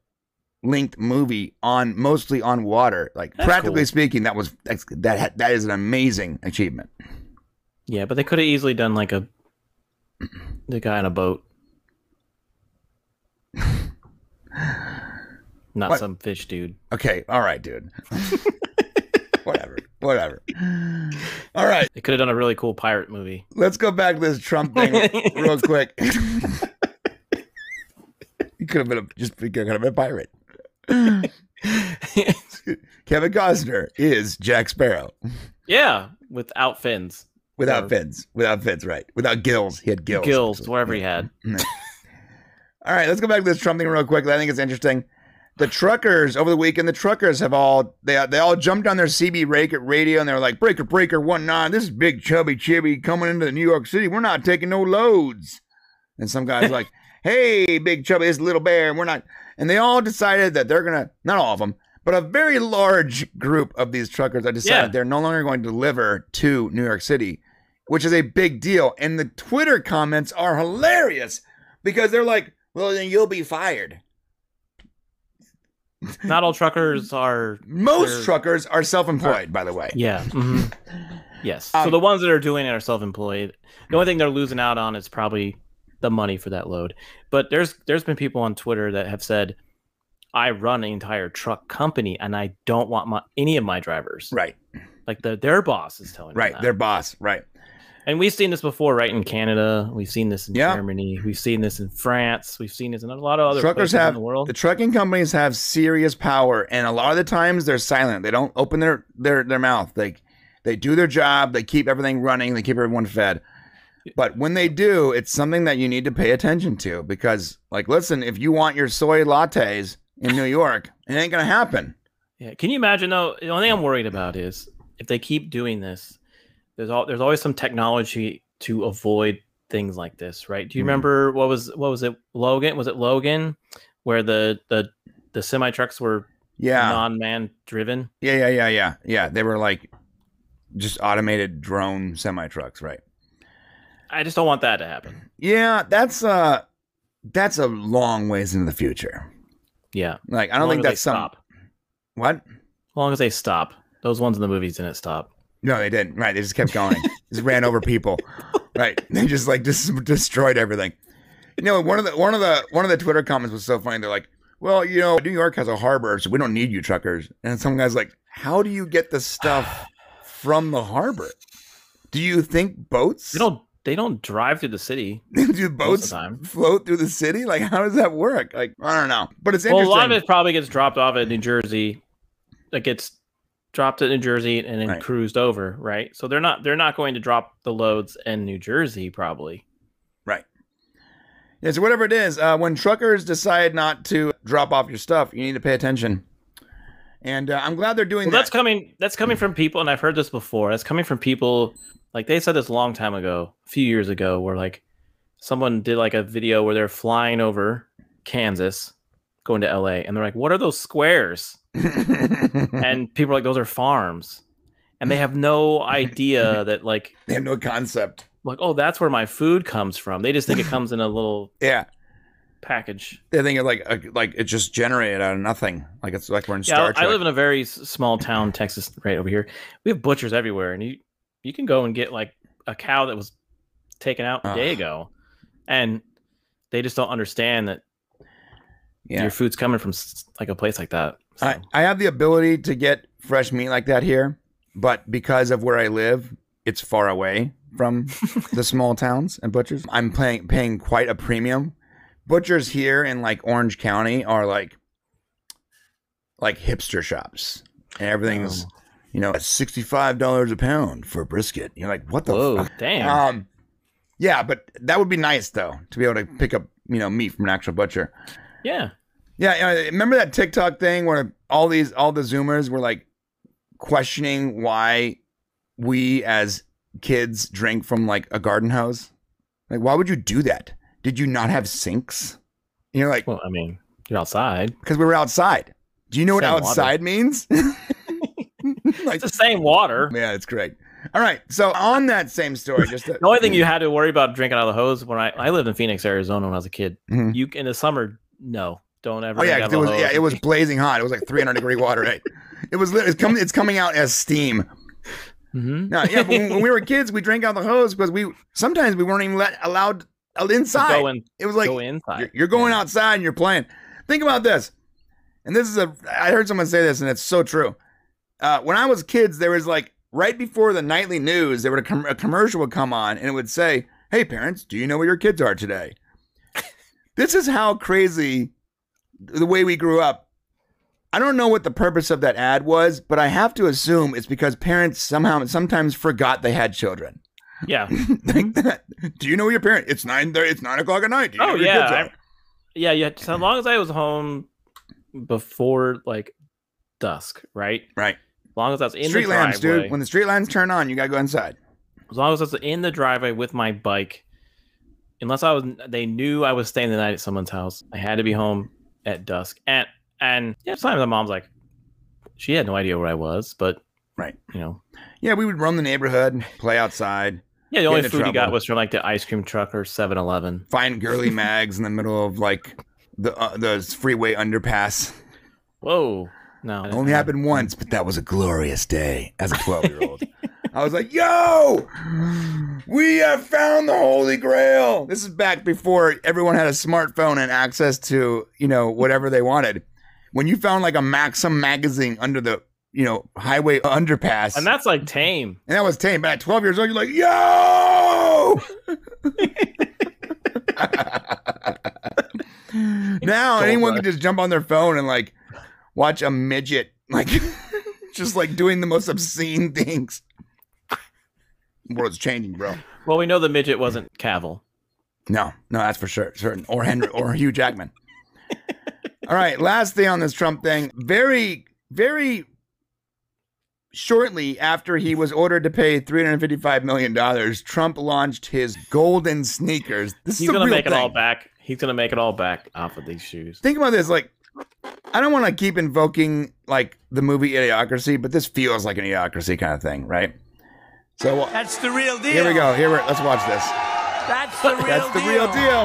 linked movie on mostly on water, like That's practically cool. speaking, that was that's, that that is an amazing achievement. Yeah, but they could have easily done like a the guy on a boat, not What? some fish dude. Okay, all right, dude. whatever, whatever. All right, They could have done a really cool pirate movie. let's go back to this Trump thing real quick. he could have been a, just he could have been a pirate. Kevin Costner is Jack Sparrow yeah, without fins, without Or- fins, without fins, right? Without gills, he had gills. gills, whatever he had. All right, let's go back to this Trump thing real quick. I think it's interesting. The truckers over the weekend, the truckers have all they they all jumped on their CB radio and they were like, "Breaker, breaker, one nine. This is big chubby chibby coming into the New York City. We're not taking no loads." And some guys like, "Hey, big chubby, this little bear, and we're not." And they all decided that they're gonna not all of them, but a very large group of these truckers have decided Yeah. they're no longer going to deliver to New York City, which is a big deal. And the Twitter comments are hilarious because they're like, "Well, then you'll be fired." Not all truckers are. Most truckers are self-employed, by the way. Yeah. mhm. Yes. so Um, the ones that are doing it are self-employed. The only thing they're losing out on is probably the money for that load. But there's there's been people on Twitter that have said, "I run an entire truck company, and I don't want my any of my drivers." Right, Like the their boss is telling them right. that. Their boss, right. And we've seen this before, right? In Canada, we've seen this in Yeah. Germany, we've seen this in France, we've seen this in a lot of other Truckers places have in the world. the trucking companies have serious power, and a lot of the times they're silent. They don't open their their their mouth. They they do their job. They keep everything running. They keep everyone fed. But when they do, it's something that you need to pay attention to because, like, listen, if you want your soy lattes in New York, it ain't gonna happen. Yeah. Can you imagine though? The only thing I'm worried about is if they keep doing this, there's all there's always some technology to avoid things like this, right? Do you Mhm. remember what was what was it Logan? Was it Logan where the the the semi trucks were Yeah, non-man driven? yeah, yeah, yeah, yeah, yeah. They were like just automated drone semi trucks, right? I just don't want that to happen. Yeah, that's uh that's a long ways into the future. Yeah. Like I don't think that's some stop. what? As long as they stop. Those ones in the movies didn't stop. No, they didn't. Right, they just kept going. just ran over people. Right, they just like just destroyed everything. You know, one of the one of the one of the Twitter comments was so funny. They're like, "Well, you know, New York has a harbor, so we don't need you truckers." And some guy's like, "How do you get the stuff from the harbor? Do you think boats? They don't they don't drive through the city. do boats float through the city? Like, how does that work? Like, I don't know. But it's interesting. Well, a lot of it probably gets dropped off at New Jersey. It gets dropped in New Jersey and then Right. cruised over, right? So they're not they're not going to drop the loads in New Jersey probably. Right. Yeah, so whatever it is, uh, when truckers decide not to drop off your stuff, you need to pay attention. And uh, I'm glad they're doing Well, that. that's coming. That's coming from people, and I've heard this before. That's coming from people. Like they said this a long time ago, a few years ago, where like someone did like a video where they're flying over Kansas, going to LA, and they're like, "What are those squares?" And people are like, "Those are farms," and they have no idea that like they have no concept. like oh, that's where my food comes from. They just think it comes in a little Yeah, package. they think it like uh, like it just generated out of nothing. Like it's like we're in Yeah, Star I Trek. live in a very small town, Texas, right over here. We have butchers everywhere, and you you can go and get like a cow that was taken out a day ago, and they just don't understand that yeah, your food's coming from like a place like that. So, I, I have the ability to get fresh meat like that here, but because of where I live, it's far away from the small towns and butchers. I'm paying paying quite a premium. Butchers here in like Orange County are like like hipster shops, and everything's Oh. you know at sixty five dollars a pound for brisket. You're like, what the whoa, fuck? damn! Um, yeah, but that would be nice though to be able to pick up you know meat from an actual butcher. yeah, Yeah, remember that TikTok thing where all these all the Zoomers were like questioning why we as kids drink from like a garden hose? Like, why would you do that? Did you not have sinks? And you're like, well, I mean, you're outside. because we were outside. Do you know what Same water. outside means? like, It's the same water. yeah, it's great. All right, so on that same story, just to, The only thing you had to worry about drinking out of the hose when I, I lived in Phoenix, Arizona when I was a kid. Mhm. You in the summer, no, don't ever. Oh yeah, drink 'cause out it was yeah, it was blazing hot. It was like 300 degree water. Right? It was it's coming it's coming out as steam. Mm-hmm. No, yeah, when, when we were kids, we drank out the hose because we sometimes we weren't even let allowed inside. Go in, it was like go inside. you're, you're going outside and you're playing. Think about this, and this is a. I heard someone say this, and it's so true. Uh, when I was kids, there was like right before the nightly news, there would a, com- a commercial would come on, and it would say, "Hey parents, do you know where your kids are today?" this is how crazy the way we grew up. I don't know what the purpose of that ad was, but I have to assume it's because parents somehow sometimes forgot they had children. Yeah. like mm-hmm. that. Do you know your parent? It's nine. It's nine o'clock at night. Do you Oh yeah? I- yeah, yeah. So long as I was home before like dusk, right? Right. As long as I was in street the lamps, driveway, dude. When the street lines turn on, you gotta go inside. as long as I was in the driveway with my bike, unless I was, they knew I was staying the night at someone's house. I had to be home at dusk, and and yeah, sometimes my mom's like, she had no idea where I was, but Right. you know, Yeah, we would roam the neighborhood, play outside, yeah, the only food you got was from like the ice cream truck or 7-Eleven. find girly mags in the middle of like the uh, the freeway underpass. Whoa, no, Only happened once, but that was a glorious day as a twelve year old. I was like, "Yo, we have found the Holy Grail." This is back before everyone had a smartphone and access to you know whatever they wanted. When you found like a Maxim magazine under the you know highway underpass, and that's like tame. And that was tame. But at 12 years old, you're like, yo! now anyone rush. can just jump on their phone and like watch a midget, like just like doing the most obscene things. World's changing, bro. Well, we know the midget wasn't Cavill. No, no, that's for sure, certain. Or Henry or Hugh Jackman. All right, last thing on this Trump thing. Very, very shortly after he was ordered to pay three hundred fifty-five million dollars, Trump launched his golden sneakers. This He's is gonna real make it all back. He's gonna make it all back off of these shoes. Think about this, like. I don't want to keep invoking like the movie Idiocracy, but this feels like an Idiocracy kind of thing, right? So That's the real deal. here we go. Here, we are. let's watch this. That's the real That's the deal. real deal.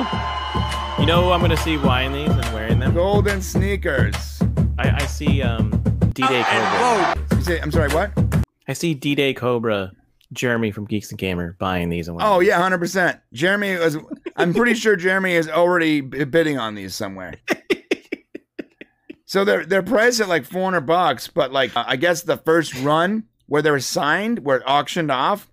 You know who I'm going to see buying these and wearing them? Golden sneakers. I, I see um, D-Day Cobra. You say, I'm sorry, what? I see D-Day Cobra, Jeremy from Geeks and Gamer, buying these and wearing Oh yeah, hundred percent. Jeremy was. I'm pretty sure Jeremy is already bidding on these somewhere. so they're they're priced at like 400 bucks, but like uh, I guess the first run where they were signed, where it auctioned off,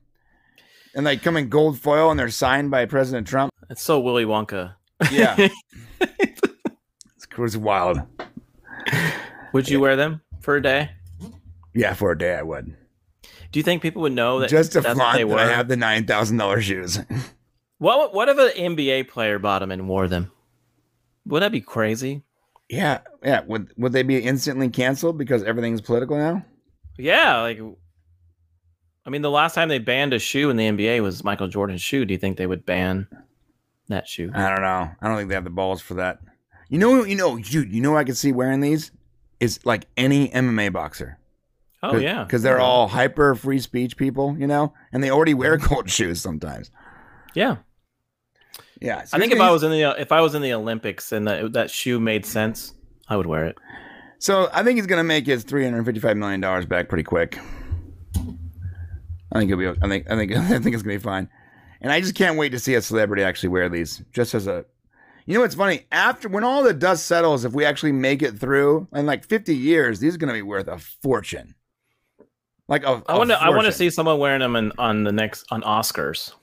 and like come in gold foil and they're signed by President Trump. It's so Willy Wonka. Yeah, it's, it's wild. Would you wear them for a day? Yeah, for a day I would. Do you think people would know that Just to that's flaunt they that were? I have the nine thousand dollars shoes. What what if an NBA player bought them and wore them? Would that be crazy? yeah, yeah. Would would they be instantly canceled because everything's political now? Yeah, like I mean the last time they banned a shoe in the NBA was Michael Jordan's shoe. Do you think they would ban that shoe? I don't know. I don't think they have the balls for that. You know, you know, dude. You know, I could see wearing these is like any MMA boxer. Oh yeah. because they're all hyper free speech people, you know, and they already wear gold shoes sometimes. Yeah. Yeah, I think if I was in the uh, if I was in the Olympics and that that shoe made sense, I would wear it. so I think he's gonna make his three hundred fifty five million dollars back pretty quick. I think it'll be. I think. I think. I think it's gonna be fine. And I just can't wait to see a celebrity actually wear these, just as a. You know what's funny? After when all the dust settles, if we actually make it through in like fifty years, these are gonna be worth a fortune. Like a. I want to I want to see someone wearing them in, on the next on Oscars.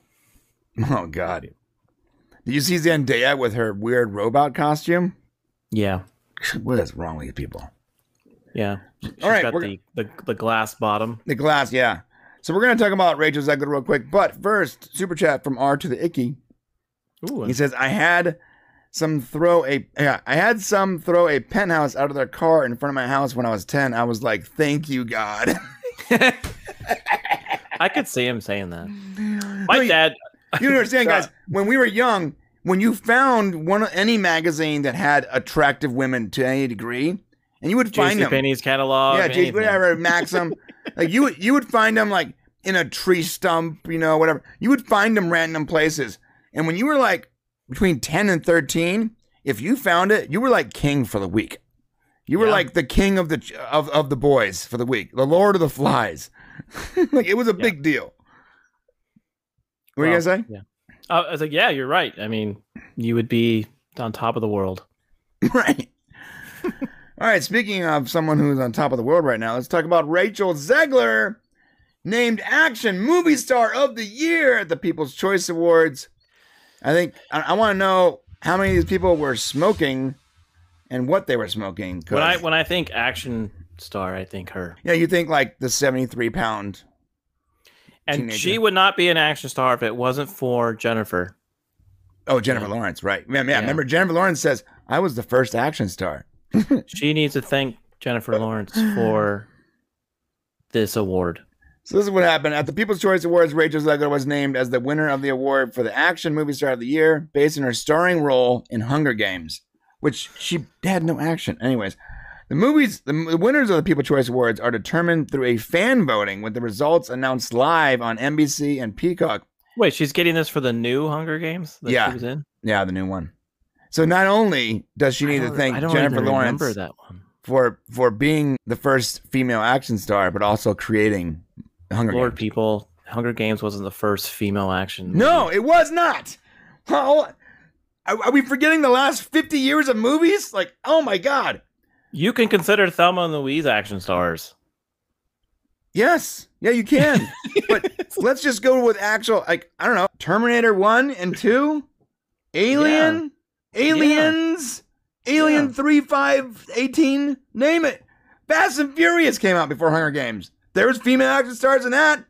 Oh God! Did you see Zendaya with her weird robot costume? Yeah. What is wrong with you people? Yeah. She's All right, got the, the the glass bottom. The glass, yeah. So we're gonna talk about Rachel Zegler real quick, but first, super chat from R to the Icky. Ooh. He says, "I had some throw a yeah, I had some throw a penthouse out of their car in front of my house when I was ten. I was like, thank you, God." I could see him saying that. My you- dad. You don't understand, guys. When we were young, when you found one any magazine that had attractive women to any degree, and you would find JC them, Penney's catalog. yeah, J- anything. whatever, Maxim. Like you, would you would find them like in a tree stump, you know, whatever. You would find them random places, and when you were like between ten and thirteen, if you found it, you were like king for the week. You were Yeah. like the king of the of of the boys for the week, the Lord of the Flies. like it was a big deal. What are you Well, gonna say? Yeah. Uh, I was like, yeah, you're right. I mean, you would be on top of the world. right. All right. Speaking of someone who's on top of the world right now, let's talk about Rachel Zegler, named Action Movie Star of the Year at the People's Choice Awards. I think I, I want to know how many of these people were smoking and what they were smoking. When I when I think action star, I think her. yeah, you think like the seventy-three pound. And Teenager. she would not be an action star if it wasn't for Jennifer. Oh, Jennifer Lawrence, right? Yeah, yeah, Yeah. Remember, Jennifer Lawrence says, "I was the first action star." She needs to thank Jennifer Lawrence for this award. So this is what happened at the People's Choice Awards. Rachel Zegler was named as the winner of the award for the Action Movie Star of the Year, based on her starring role in Hunger Games, which she had no action. Anyways, the movies, the, the winners of the People's Choice Awards are determined through a fan voting, with the results announced live on NBC and Peacock. Wait, she's getting this for the new Hunger Games that Yeah. she was in. Yeah, the new one. So not only does she need to thank Jennifer Lawrence remember that one. for for being the first female action star, but also creating Hunger Lord, Games. people, Hunger Games wasn't the first female action. No, it was not. How are, are we forgetting the last 50 years of movies? Like, oh my God. you can consider Thelma and Louise action stars. Yes. Yeah, you can. but let's just go with actual, like, I don't know, Terminator 1 and 2, Alien, Aliens, Alien Yeah. 3, 5, 18, name it. Fast and Furious came out before Hunger Games. There was female action stars in that.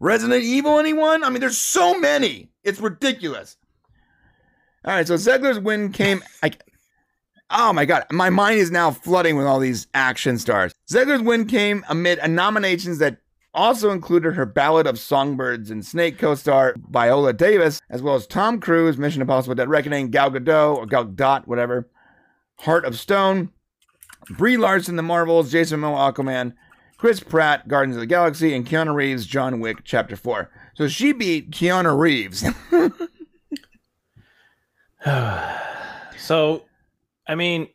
Resident Evil, anyone? I mean, there's so many. It's ridiculous. All right, so Zegler's win came. I, oh my god, my mind is now flooding with all these action stars. Zegler's win came amid nominations that also included her Ballad of Songbirds and Snake co-star Viola Davis, as well as Tom Cruise, Mission Impossible: Dead Reckoning, Gal Gadot or Gal whatever, Heart of Stone, Brie Larson, The Marvels, Jason Momoa, Aquaman, Chris Pratt, Guardians of the Galaxy, and Keanu Reeves, John Wick, Chapter 4. So she beat Keanu Reeves. so, I mean,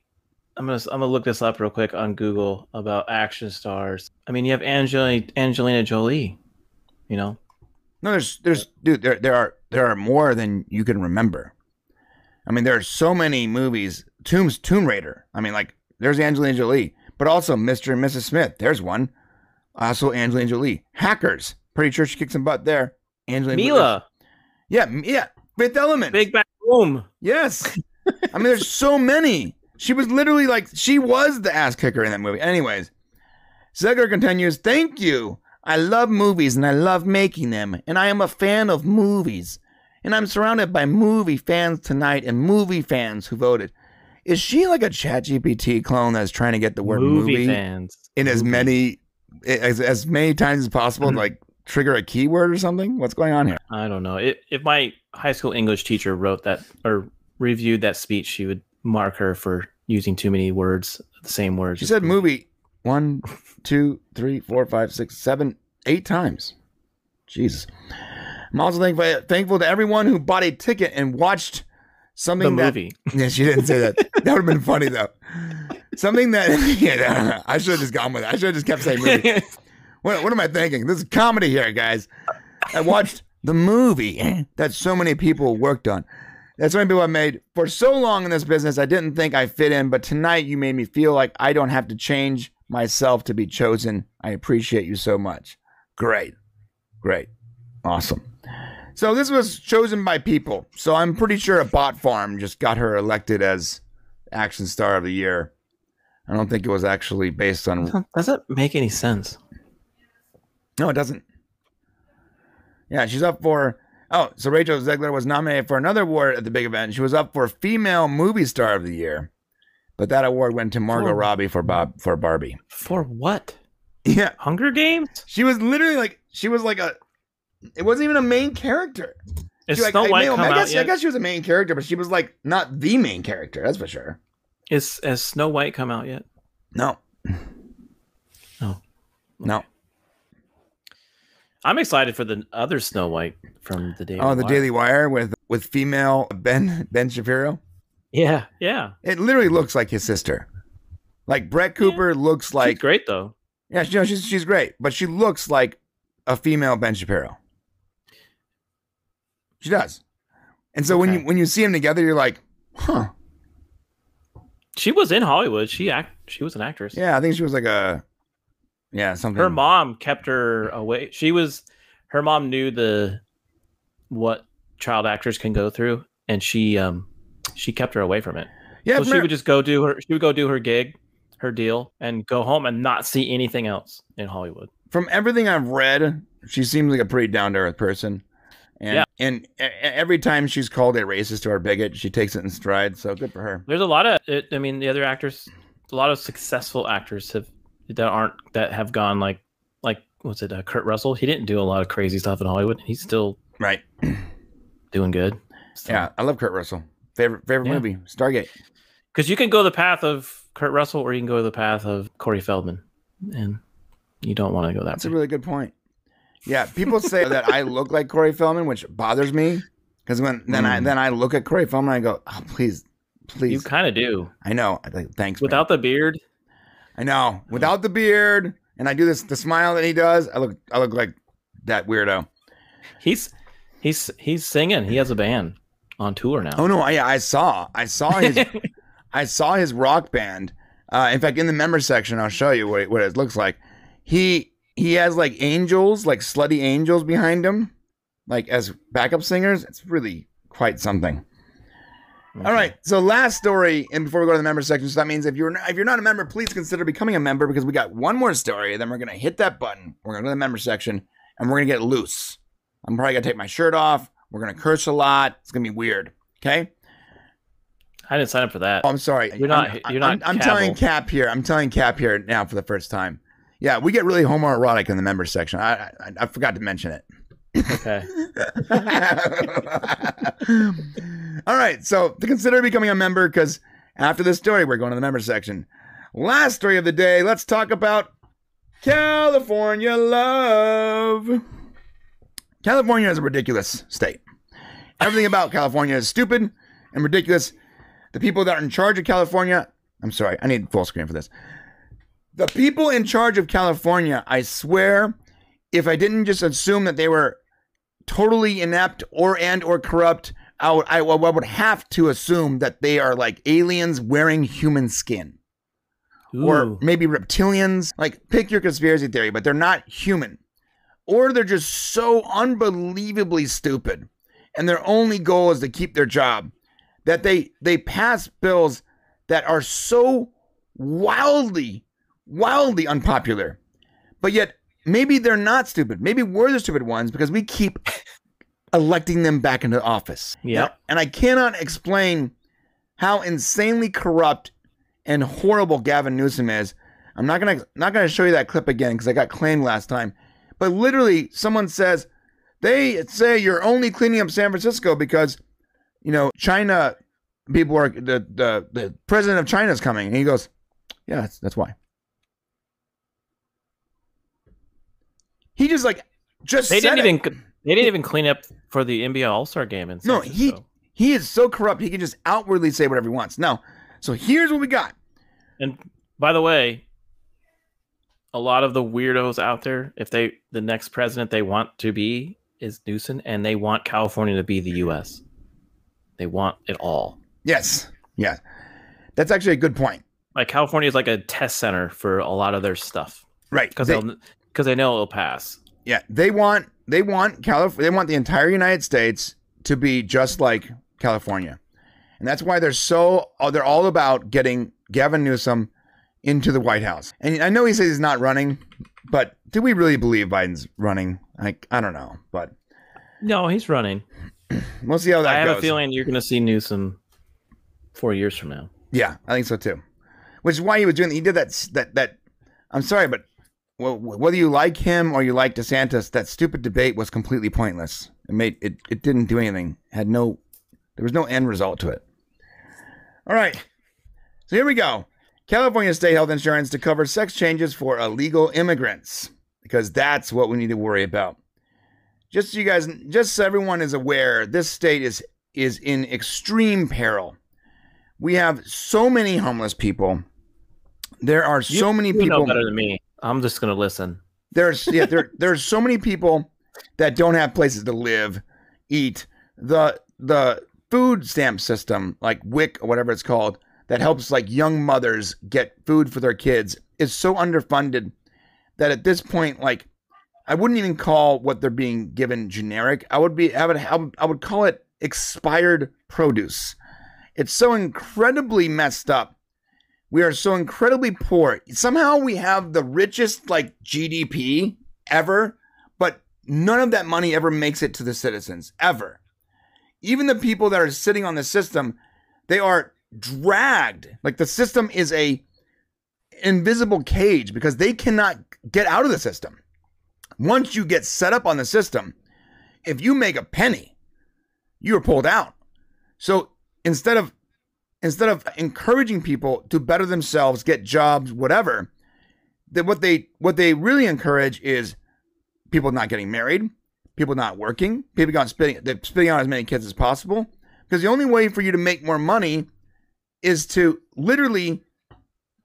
I'm gonna I'm gonna look this up real quick on Google about action stars. I mean, you have Angelina Angelina Jolie. You know, No, there's there's dude, there there are there are more than you can remember. I mean, there are so many movies. Tombs Tomb Raider. I mean, like there's Angelina Jolie, but also Mr. and Mrs. Smith. There's one. Also Angelina Jolie. Hackers. Pretty sure she kicks some butt there. Angelina Mila, Yeah, yeah. Fifth Element. Big Back Boom. Yes. I mean, there's so many. She was literally like, she was the ass kicker in that movie. Anyways, Zegler continues, Thank you. I love movies and I love making them, and I am a fan of movies. And I'm surrounded by movie fans tonight and movie fans who voted. Is she like a ChatGPT clone that's trying to get the word movie, movie, fans in as many as, as many times as possible, Mhm. like trigger a keyword or something? What's going on here? I don't know. It, if my high school English teacher wrote that or reviewed that speech, she would mark her for using too many words, the same words. She said movie one, two, three, four, five, six, seven, eight times. Jesus. I'm also thankful, thankful to everyone who bought a ticket and watched the something that. movie. Yeah, she didn't say that. that would have been funny though. Something that. Yeah, I should have just gone with it. I should have just kept saying movie. What, what am I thinking? This is comedy here, guys. I watched the movie that so many people worked on. That so many people have made for so long in this business. I didn't think I fit in, but tonight you made me feel like I don't have to change myself to be chosen. I appreciate you so much. Great. Great. Awesome. So this was chosen by people. So I'm pretty sure a bot farm just got her elected as action star of the year. I don't think it was actually based on Doesn't make any sense. no, it doesn't. Yeah, she's up for. Oh, so Rachel Zegler was nominated for another award at the big event. She was up for Female Movie Star of the Year, but that award went to Margot For- Robbie for Bob for Barbie. For what? Yeah, Hunger Games? she was literally like she was like a. It wasn't even a main character. Is like, Snow I- White I, I guess I guess she was a main character, but she was like not the main character. That's for sure. Is has Snow White come out yet? No. Oh. No. I'm excited for the other Snow White from the Daily. Oh, the Wire. Daily Wire with with female Ben Ben Shapiro. Yeah, yeah. It literally looks like his sister. Like Brett Cooper looks like She's great though. Yeah, she, you know, she's she's great, but she looks like a female Ben Shapiro. She does. And so when you when you see them together, you're like, huh? She was in Hollywood. She act. She was an actress. Yeah, I think she was like a, yeah, something. Her mom kept her away. She was. Her mom knew the what child actors can go through, and she um she kept her away from it. Yeah, so she would just go do her. She would go do her gig, her deal, and go home and not see anything else in Hollywood. from everything I've read, she seems like a pretty down to earth person. And Yeah. and every time she's called a racist or a bigot, she takes it in stride. So good for her. There's a lot of. It, I mean, the other actors, a lot of successful actors have that aren't that have gone like like what's it? Uh, Kurt Russell. He didn't do a lot of crazy stuff in Hollywood. He's still Right. doing good. So- Yeah, I love Kurt Russell. Favorite favorite Yeah. movie, Stargate. because you can go the path of Kurt Russell or you can go the path of Corey Feldman, and you don't want to go that. That's a really good point. Yeah, people say that I look like Corey Feldman, which bothers me because when then I Mm. then I look at Corey Feldman, I go, oh, please, please. you kind of do I know. Think thanks. man. without the beard. I know without the beard, and I do this the smile that he does. I look I look like that weirdo. He's he's he's singing. He has a band on tour now. Oh no, I I saw I saw his I saw his rock band. Uh, in fact, in the member section, I'll show you what it, what it looks like. He he has like angels, like slutty angels behind him, like as backup singers. It's really quite something. All right, so last story, and before we go to the member section, so that means if you're not, if you're not a member, please consider becoming a member because we got one more story. Then we're gonna hit that button. We're gonna go to the member section, and we're gonna get loose. I'm probably gonna take my shirt off. We're gonna curse a lot. It's gonna be weird. Okay. I didn't sign up for that. Oh, I'm sorry. You're not- I'm, you're not I'm, I'm telling Cap here. I'm telling Cap here now for the first time. Yeah, we get really homoerotic in the member section. I I, I forgot to mention it. Okay. All right, so to consider becoming a member, because after this story, we're going to the member section. Last story of the day. Let's talk about California love. California is a ridiculous state. Everything about California is stupid, and ridiculous. The people that are in charge of California, I'm sorry, I need full screen for this. The people in charge of California, I swear, if I didn't just assume that they were totally inept or and or corrupt, I would I, I would have to assume that they are like aliens wearing human skin or maybe reptilians. Like, pick your conspiracy theory, but they're not human. Or they're just so unbelievably stupid, and their only goal is to keep their job that they they pass bills that are so wildly, wildly unpopular. But yet, maybe they're not stupid. Maybe we're the stupid ones because we keep electing them back into office. Yep. And I cannot explain how insanely corrupt and horrible Gavin Newsom is. I'm not gonna not gonna show you that clip again because I got claimed last time. But literally, someone says they say you're only cleaning up San Francisco because you know China people are the the, the president of China is coming, and he goes, yeah, that's that's why. He just like just They said didn't it. even they didn't even clean up for the NBA All Star game in No, he he is so corrupt. He can just outwardly say whatever he wants. No, so here's what we got. And by the way, a lot of the weirdos out there, if they the next president they want to be is Newsom, and they want California to be the U.S. They want it all. Yes, yeah, that's actually a good point. Like California is like a test center for a lot of their stuff Right? because they, because they know it'll pass. yeah, they want they want California. They want the entire United States to be just like California, and that's why they're so oh, they're all about getting Gavin Newsom into the White House. And I know he says he's not running, but do we really believe Biden's running? Like I don't know, but No, he's running. we'll see how that I have goes. a feeling you're going to see Newsom four years from now. Yeah, I think so too. Which is why he was doing. He did that. That that. I'm sorry, but wh- whether you like him or you like DeSantis, that stupid debate was completely pointless. It made it. It didn't do anything. Had no. There was no end result to it. All right. So here we go. California state health insurance to cover sex changes for illegal immigrants because that's what we need to worry about. Just so you guys, just so everyone is aware, this state is is in extreme peril. We have so many homeless people. There are so many You know people. better than me. I'm just to listen. There's yeah, there there's so many people that don't have places to live, eat. The the food stamp system, like WIC or whatever it's called, that helps like young mothers get food for their kids is so underfunded that at this point, like I wouldn't even call what they're being given generic. I would be I would, I would call it expired produce. It's so incredibly messed up. We are so incredibly poor. Somehow we have the richest like GDP ever, but none of that money ever makes it to the citizens ever. Even the people that are sitting on the system, they are dragged. Like the system is a invisible cage because they cannot get out of the system. Once you get set up on the system, if you make a penny, you are pulled out. So instead of instead of encouraging people to better themselves, get jobs, whatever, that what they what they really encourage is people not getting married, people not working, people going spitting spitting out as many kids as possible. Because the only way for you to make more money is to literally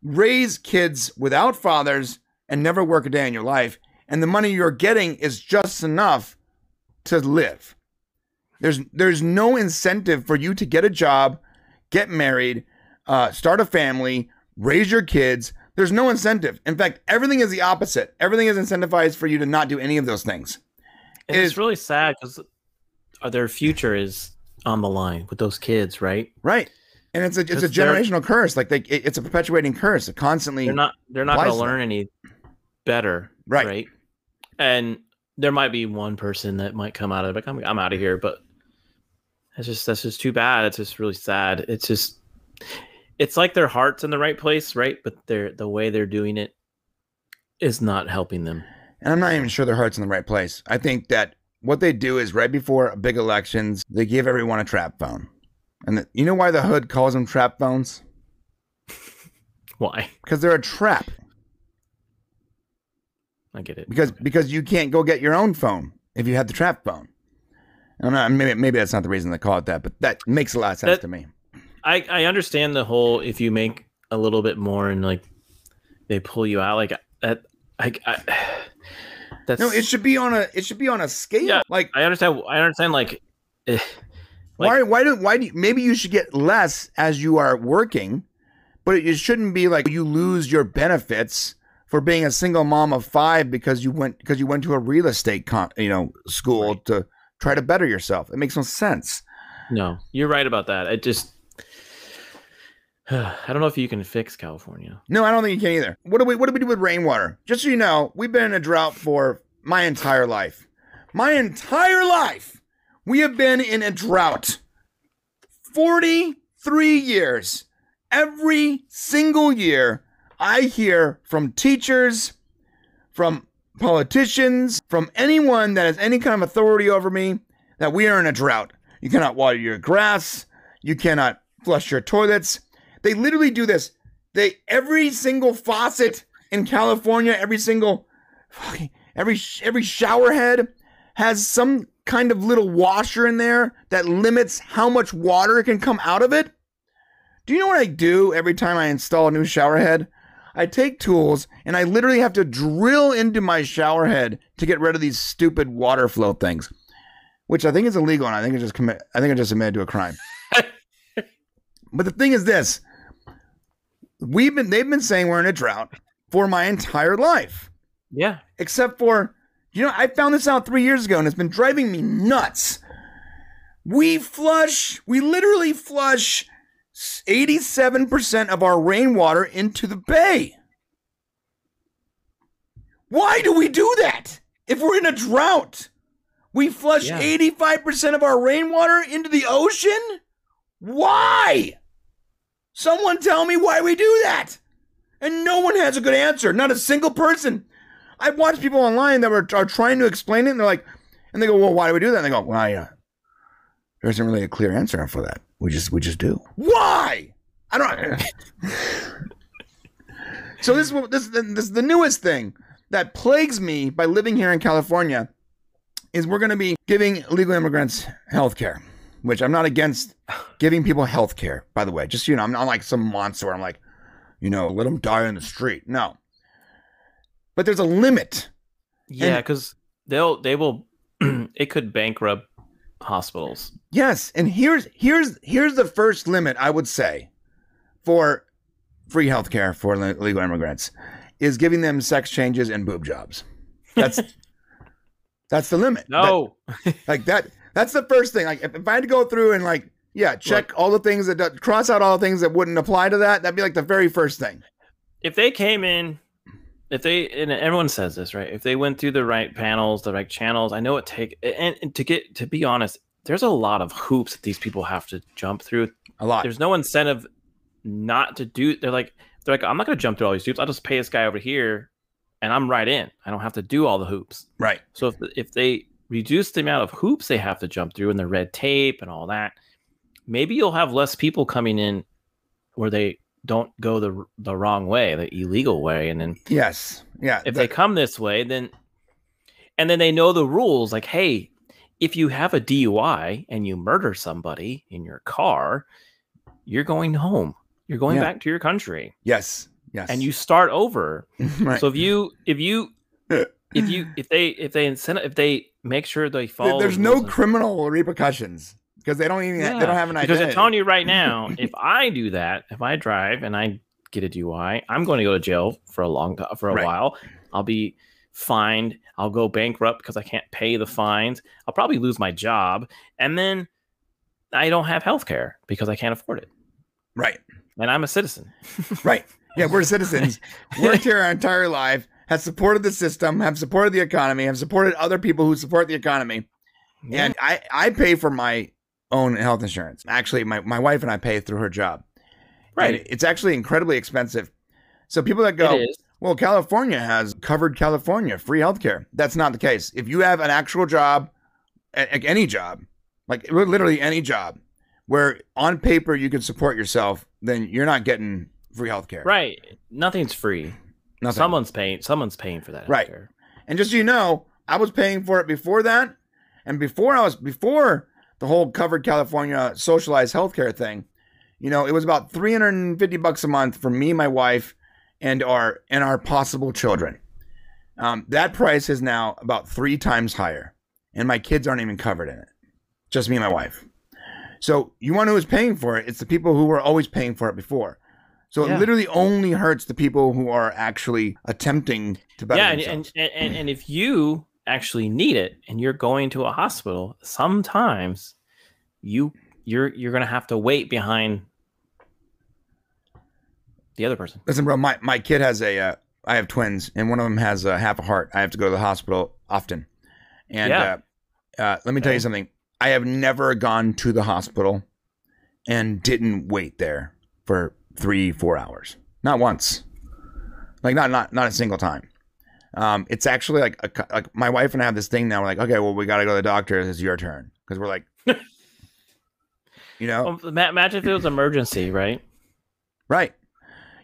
raise kids without fathers and never work a day in your life. And the money you're getting is just enough to live. There's there's no incentive for you to get a job, get married, uh, start a family, raise your kids. There's no incentive. In fact, everything is the opposite. Everything is incentivized for you to not do any of those things. It it's is- really sad because their future is on the line with those kids, right? Right. And it's a it's a generational curse. Like they, it- it's a perpetuating curse. It constantly They're not they're not gonna to learn any better, Right. Right. And there might be one person that might come out of it. Like, I'm I'm out of here, but it's just that's just too bad. It's just really sad. It's just it's like their heart's in the right place, right? But they're the way they're doing it is not helping them. And I'm not even sure their heart's in the right place. I think that what they do is right before big elections, they give everyone a trap phone. And the, you know why the hood calls them trap phones? Why? Because they're a trap. I get it. Because because you can't go get your own phone if you have the trap phone. I don't know, maybe maybe that's not the reason they call it that, but that makes a lot of sense That- to me. I I understand the whole if you make a little bit more and like they pull you out like that. I, I that's No, it should be on a it should be on a scale. Yeah. Like I understand. I understand. Like, eh, like- why why do why do you, maybe you should get less as you are working, but it shouldn't be like you lose your benefits for being a single mom of five because you went because you went to a real estate con, you know school to try to better yourself. It makes no sense. no, you're right about that. It just. I don't know if you can fix California. No, I don't think you can either. What do we what do we do with rainwater? Just so you know, we've been in a drought for my entire life. My entire life, we have been in a drought. 43 years. Every single year, I hear from teachers, from politicians, from anyone that has any kind of authority over me that we are in a drought. You cannot water your grass, you cannot flush your toilets. They literally do this. They every single faucet in California, every single every every shower head has some kind of little washer in there that limits how much water can come out of it. Do you know what I do every time I install a new shower head? I take tools and I literally have to drill into my shower head to get rid of these stupid water flow things, which I think is illegal and I think I just commit I think I just admitted to a crime. but the thing is this, we've been they've been saying we're in a drought for my entire life. Yeah, except for you know i found this out three years ago and it's been driving me nuts. We flush we literally flush 87% of our rainwater into the bay why do we do that if we're in a drought we flush Yeah. 85% of our rainwater into the ocean why someone tell me why we do that and no one has a good answer. Not a single person. I've watched people online that were, are trying to explain it, and they're like, and they go, "Well, why do we do that?" And they go, "Well, yeah, there isn't really a clear answer for that. We just, we just do. Why? I don't." Know. So this, is what- this, this is the newest thing that plagues me by living here in California is we're going to be giving legal immigrants health care, which I'm not against giving people health care, by the way. Just, you know, I'm not like some monster where I'm like, you know, let them die in the street. No. But there's a limit. yeah, And- because they'll they will. it could bankrupt hospitals. Yes, and here's here's here's the first limit I would say for free healthcare for le- illegal immigrants is giving them sex changes and boob jobs. That's that's the limit. No, That- like that that's the first thing. Like if, if I had to go through and like yeah, check all the things that cross out all the things that wouldn't apply to that, that'd be like the very first thing. if they came in, if they and everyone says this right, if they went through the right panels, the right channels, I know it take and, and to get to be honest, there's a lot of hoops that these people have to jump through. A lot. There's no incentive not to do. They're like they're like I'm not going to jump through all these hoops. I'll just pay this guy over here, and I'm right in. I don't have to do all the hoops. right. So if if they reduce the amount of hoops they have to jump through and the red tape and all that, maybe you'll have less people coming in where they don't go the the wrong way, the illegal way, and then Yes. Yeah. if the- they come this way, then and then they know the rules. Like, hey, if you have a DUI and you murder somebody in your car, you're going home. You're going Yeah. back to your country, yes. Yes. and you start over. right. So if you if you if you if they if they incentive if they make sure they follow there's no criminal repercussions because they don't even they don't have an idea. because. I'm telling you right now, if I do that, if I drive and I get a DUI, I'm going to go to jail for a long time for a Right. while. I'll be fined. I'll go bankrupt because I can't pay the fines. I'll probably lose my job, and then I don't have health care because I can't afford it. right. And I'm a citizen. Right. Yeah, we're citizens. Worked here our entire life, have supported the system, have supported the economy, have supported other people who support the economy. And I, I pay for my own health insurance. Actually, my, my wife and I pay through her job. And right. it's actually incredibly expensive. So people that go, well, California has covered California free healthcare. That's not the case. If you have an actual job, a- any job, like literally any job, where on paper you can support yourself, then you're not getting free healthcare. Right. Nothing's free. Nothing. Someone's paying. Someone's paying for that. Right. healthcare. And just so you know, I was paying for it before that, And before I was before the whole covered California socialized healthcare thing, you know, it was about 350 bucks a month for me, my wife, and our and our possible children. Um, that price is now about three times higher, and my kids aren't even covered in it. Just me and my wife. So you want to know who's paying for it? It's the people who were always paying for it before. So Yeah. it literally only hurts the people who are actually attempting to better yeah, and, and, and and if you actually need it and you're going to a hospital, sometimes you you're you're gonna have to wait behind the other person. Listen, bro, my, my kid has a, uh, I have twins, and one of them has a half a heart. I have to go to the hospital often. And Yeah. uh, uh, let me tell you something. I have never gone to the hospital and didn't wait there for three, four hours. Not once. Like not not not a single time. Um, it's actually like a, like my wife and I have this thing now. We're like, okay, well, we got to go to the doctor. It's your turn because we're like, you know, Well, ma- imagine if it was emergency, right? Right.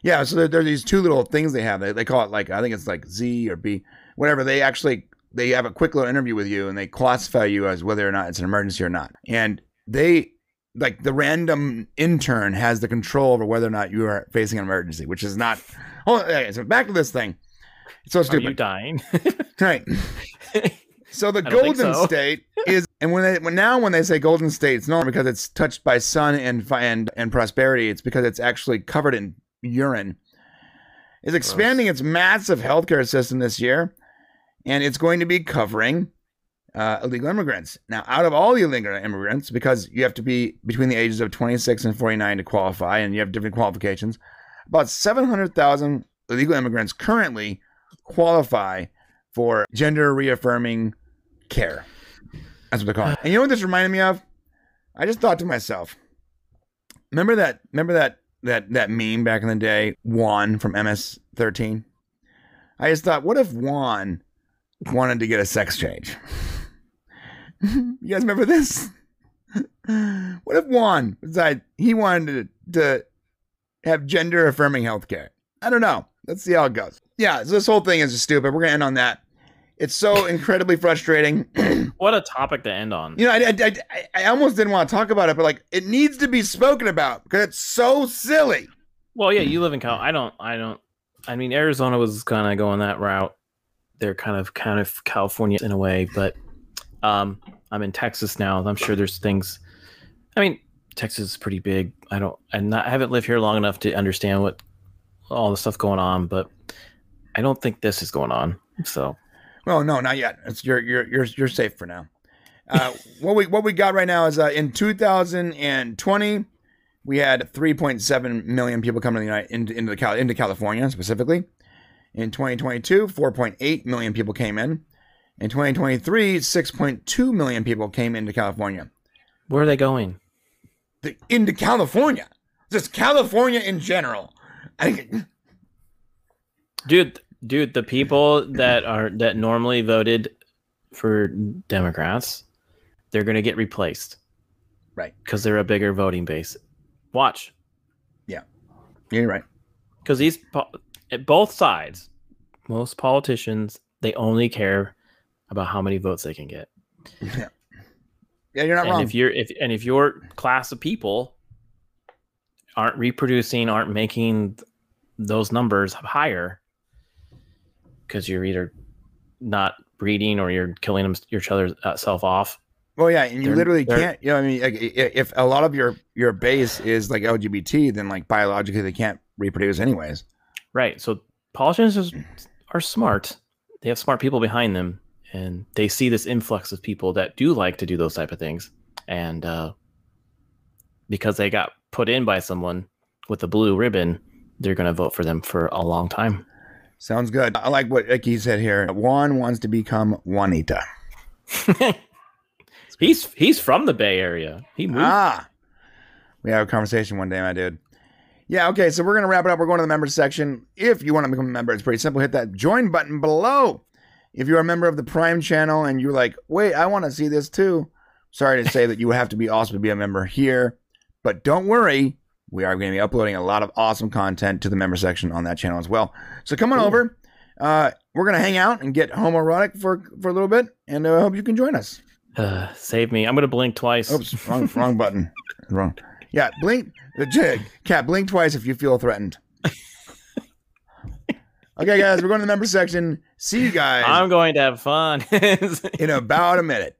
Yeah. So there, there are these two little things they have. They, they call it like I think it's like Z or B, whatever. They actually they have a quick little interview with you and they classify you as whether or not it's an emergency or not. And they like the random intern has the control over whether or not you are facing an emergency, which is not. Oh, okay, so back to this thing. It's so Are you stupid. dying? Right. So the I don't think Golden so. State is, and when they when now when they say Golden State, it's not because it's touched by sun and and and prosperity. It's because it's actually covered in urine. Is expanding its massive healthcare system this year, and it's going to be covering uh, illegal immigrants. Now, out of all the illegal immigrants, because you have to be between the ages of 26 and 49 to qualify, and you have different qualifications, about 700,000 illegal immigrants currently qualify for gender reaffirming care. That's what they call it. And you know what this reminded me of? I just thought to myself, remember that remember that that that meme back in the day, Juan from MS13? I just thought, what if Juan wanted to get a sex change? you guys remember this? what if Juan decided he wanted to, to have gender affirming healthcare? I don't know. Let's see how it goes. Yeah, this whole thing is just stupid. We're gonna end on that. It's so incredibly frustrating. what a topic to end on. You know, I, I, I, I almost didn't want to talk about it, but like, it needs to be spoken about because it's so silly. Well, yeah, you live in Cal. I don't. I don't. I mean, Arizona was kind of going that route. They're kind of kind of California in a way, but um, I'm in Texas now. I'm sure there's things. I mean, Texas is pretty big. I don't. And I haven't lived here long enough to understand what all the stuff going on, but I don't think this is going on. So Well, no, not yet. It's you're you're you're you're safe for now. Uh, what we what we got right now is uh, in 2020 we had 3.7 million people coming to the United into into, the Cal, into California specifically. In 2022, 4.8 million people came in. In 2023, 6.2 million people came into California. where are they going? The, into California, just California in general. I, dude dude the people that are that normally voted for democrats they're going to get replaced Right. because they're a bigger voting base watch Yeah. you're right. because these at both sides most politicians they only care about how many votes they can get Yeah, Yeah, you're not and wrong. if you're if and if your class of people aren't reproducing aren't making those numbers higher because you're either not breeding or you're killing them your self off Well, yeah, and you They're- literally they're- can't. You know, I mean, like, if a lot of your your base is like LGBT, then like biologically they can't reproduce anyways. right so politicians are smart they have smart people behind them and they see this influx of people that do like to do those type of things and uh, because they got put in by someone with a blue ribbon they're going to vote for them for a long time Sounds good. I like what Icky said here. Juan wants to become Juanita. he's he's from the Bay Area. He moved. Ah, we had a conversation one day, my dude. Yeah, okay, so we're gonna wrap it up. We're going to the members section. If you want to become a member, it's pretty simple. Hit that join button below. If you're a member of the Prime channel and you're like, wait, I want to see this too. Sorry to say that you have to be also to be a member here, but don't worry, we are going to be uploading a lot of awesome content to the member section on that channel as well. So come on cool. over. Uh, we're going to hang out and get homoerotic for, for a little bit, and I uh, hope you can join us. Uh, save me. I'm going to blink twice. Oops, wrong, wrong button. Wrong. Yeah, blink. Cat, blink twice if you feel threatened. Okay, guys, we're going to the member section. See you guys. I'm going to have fun in about a minute.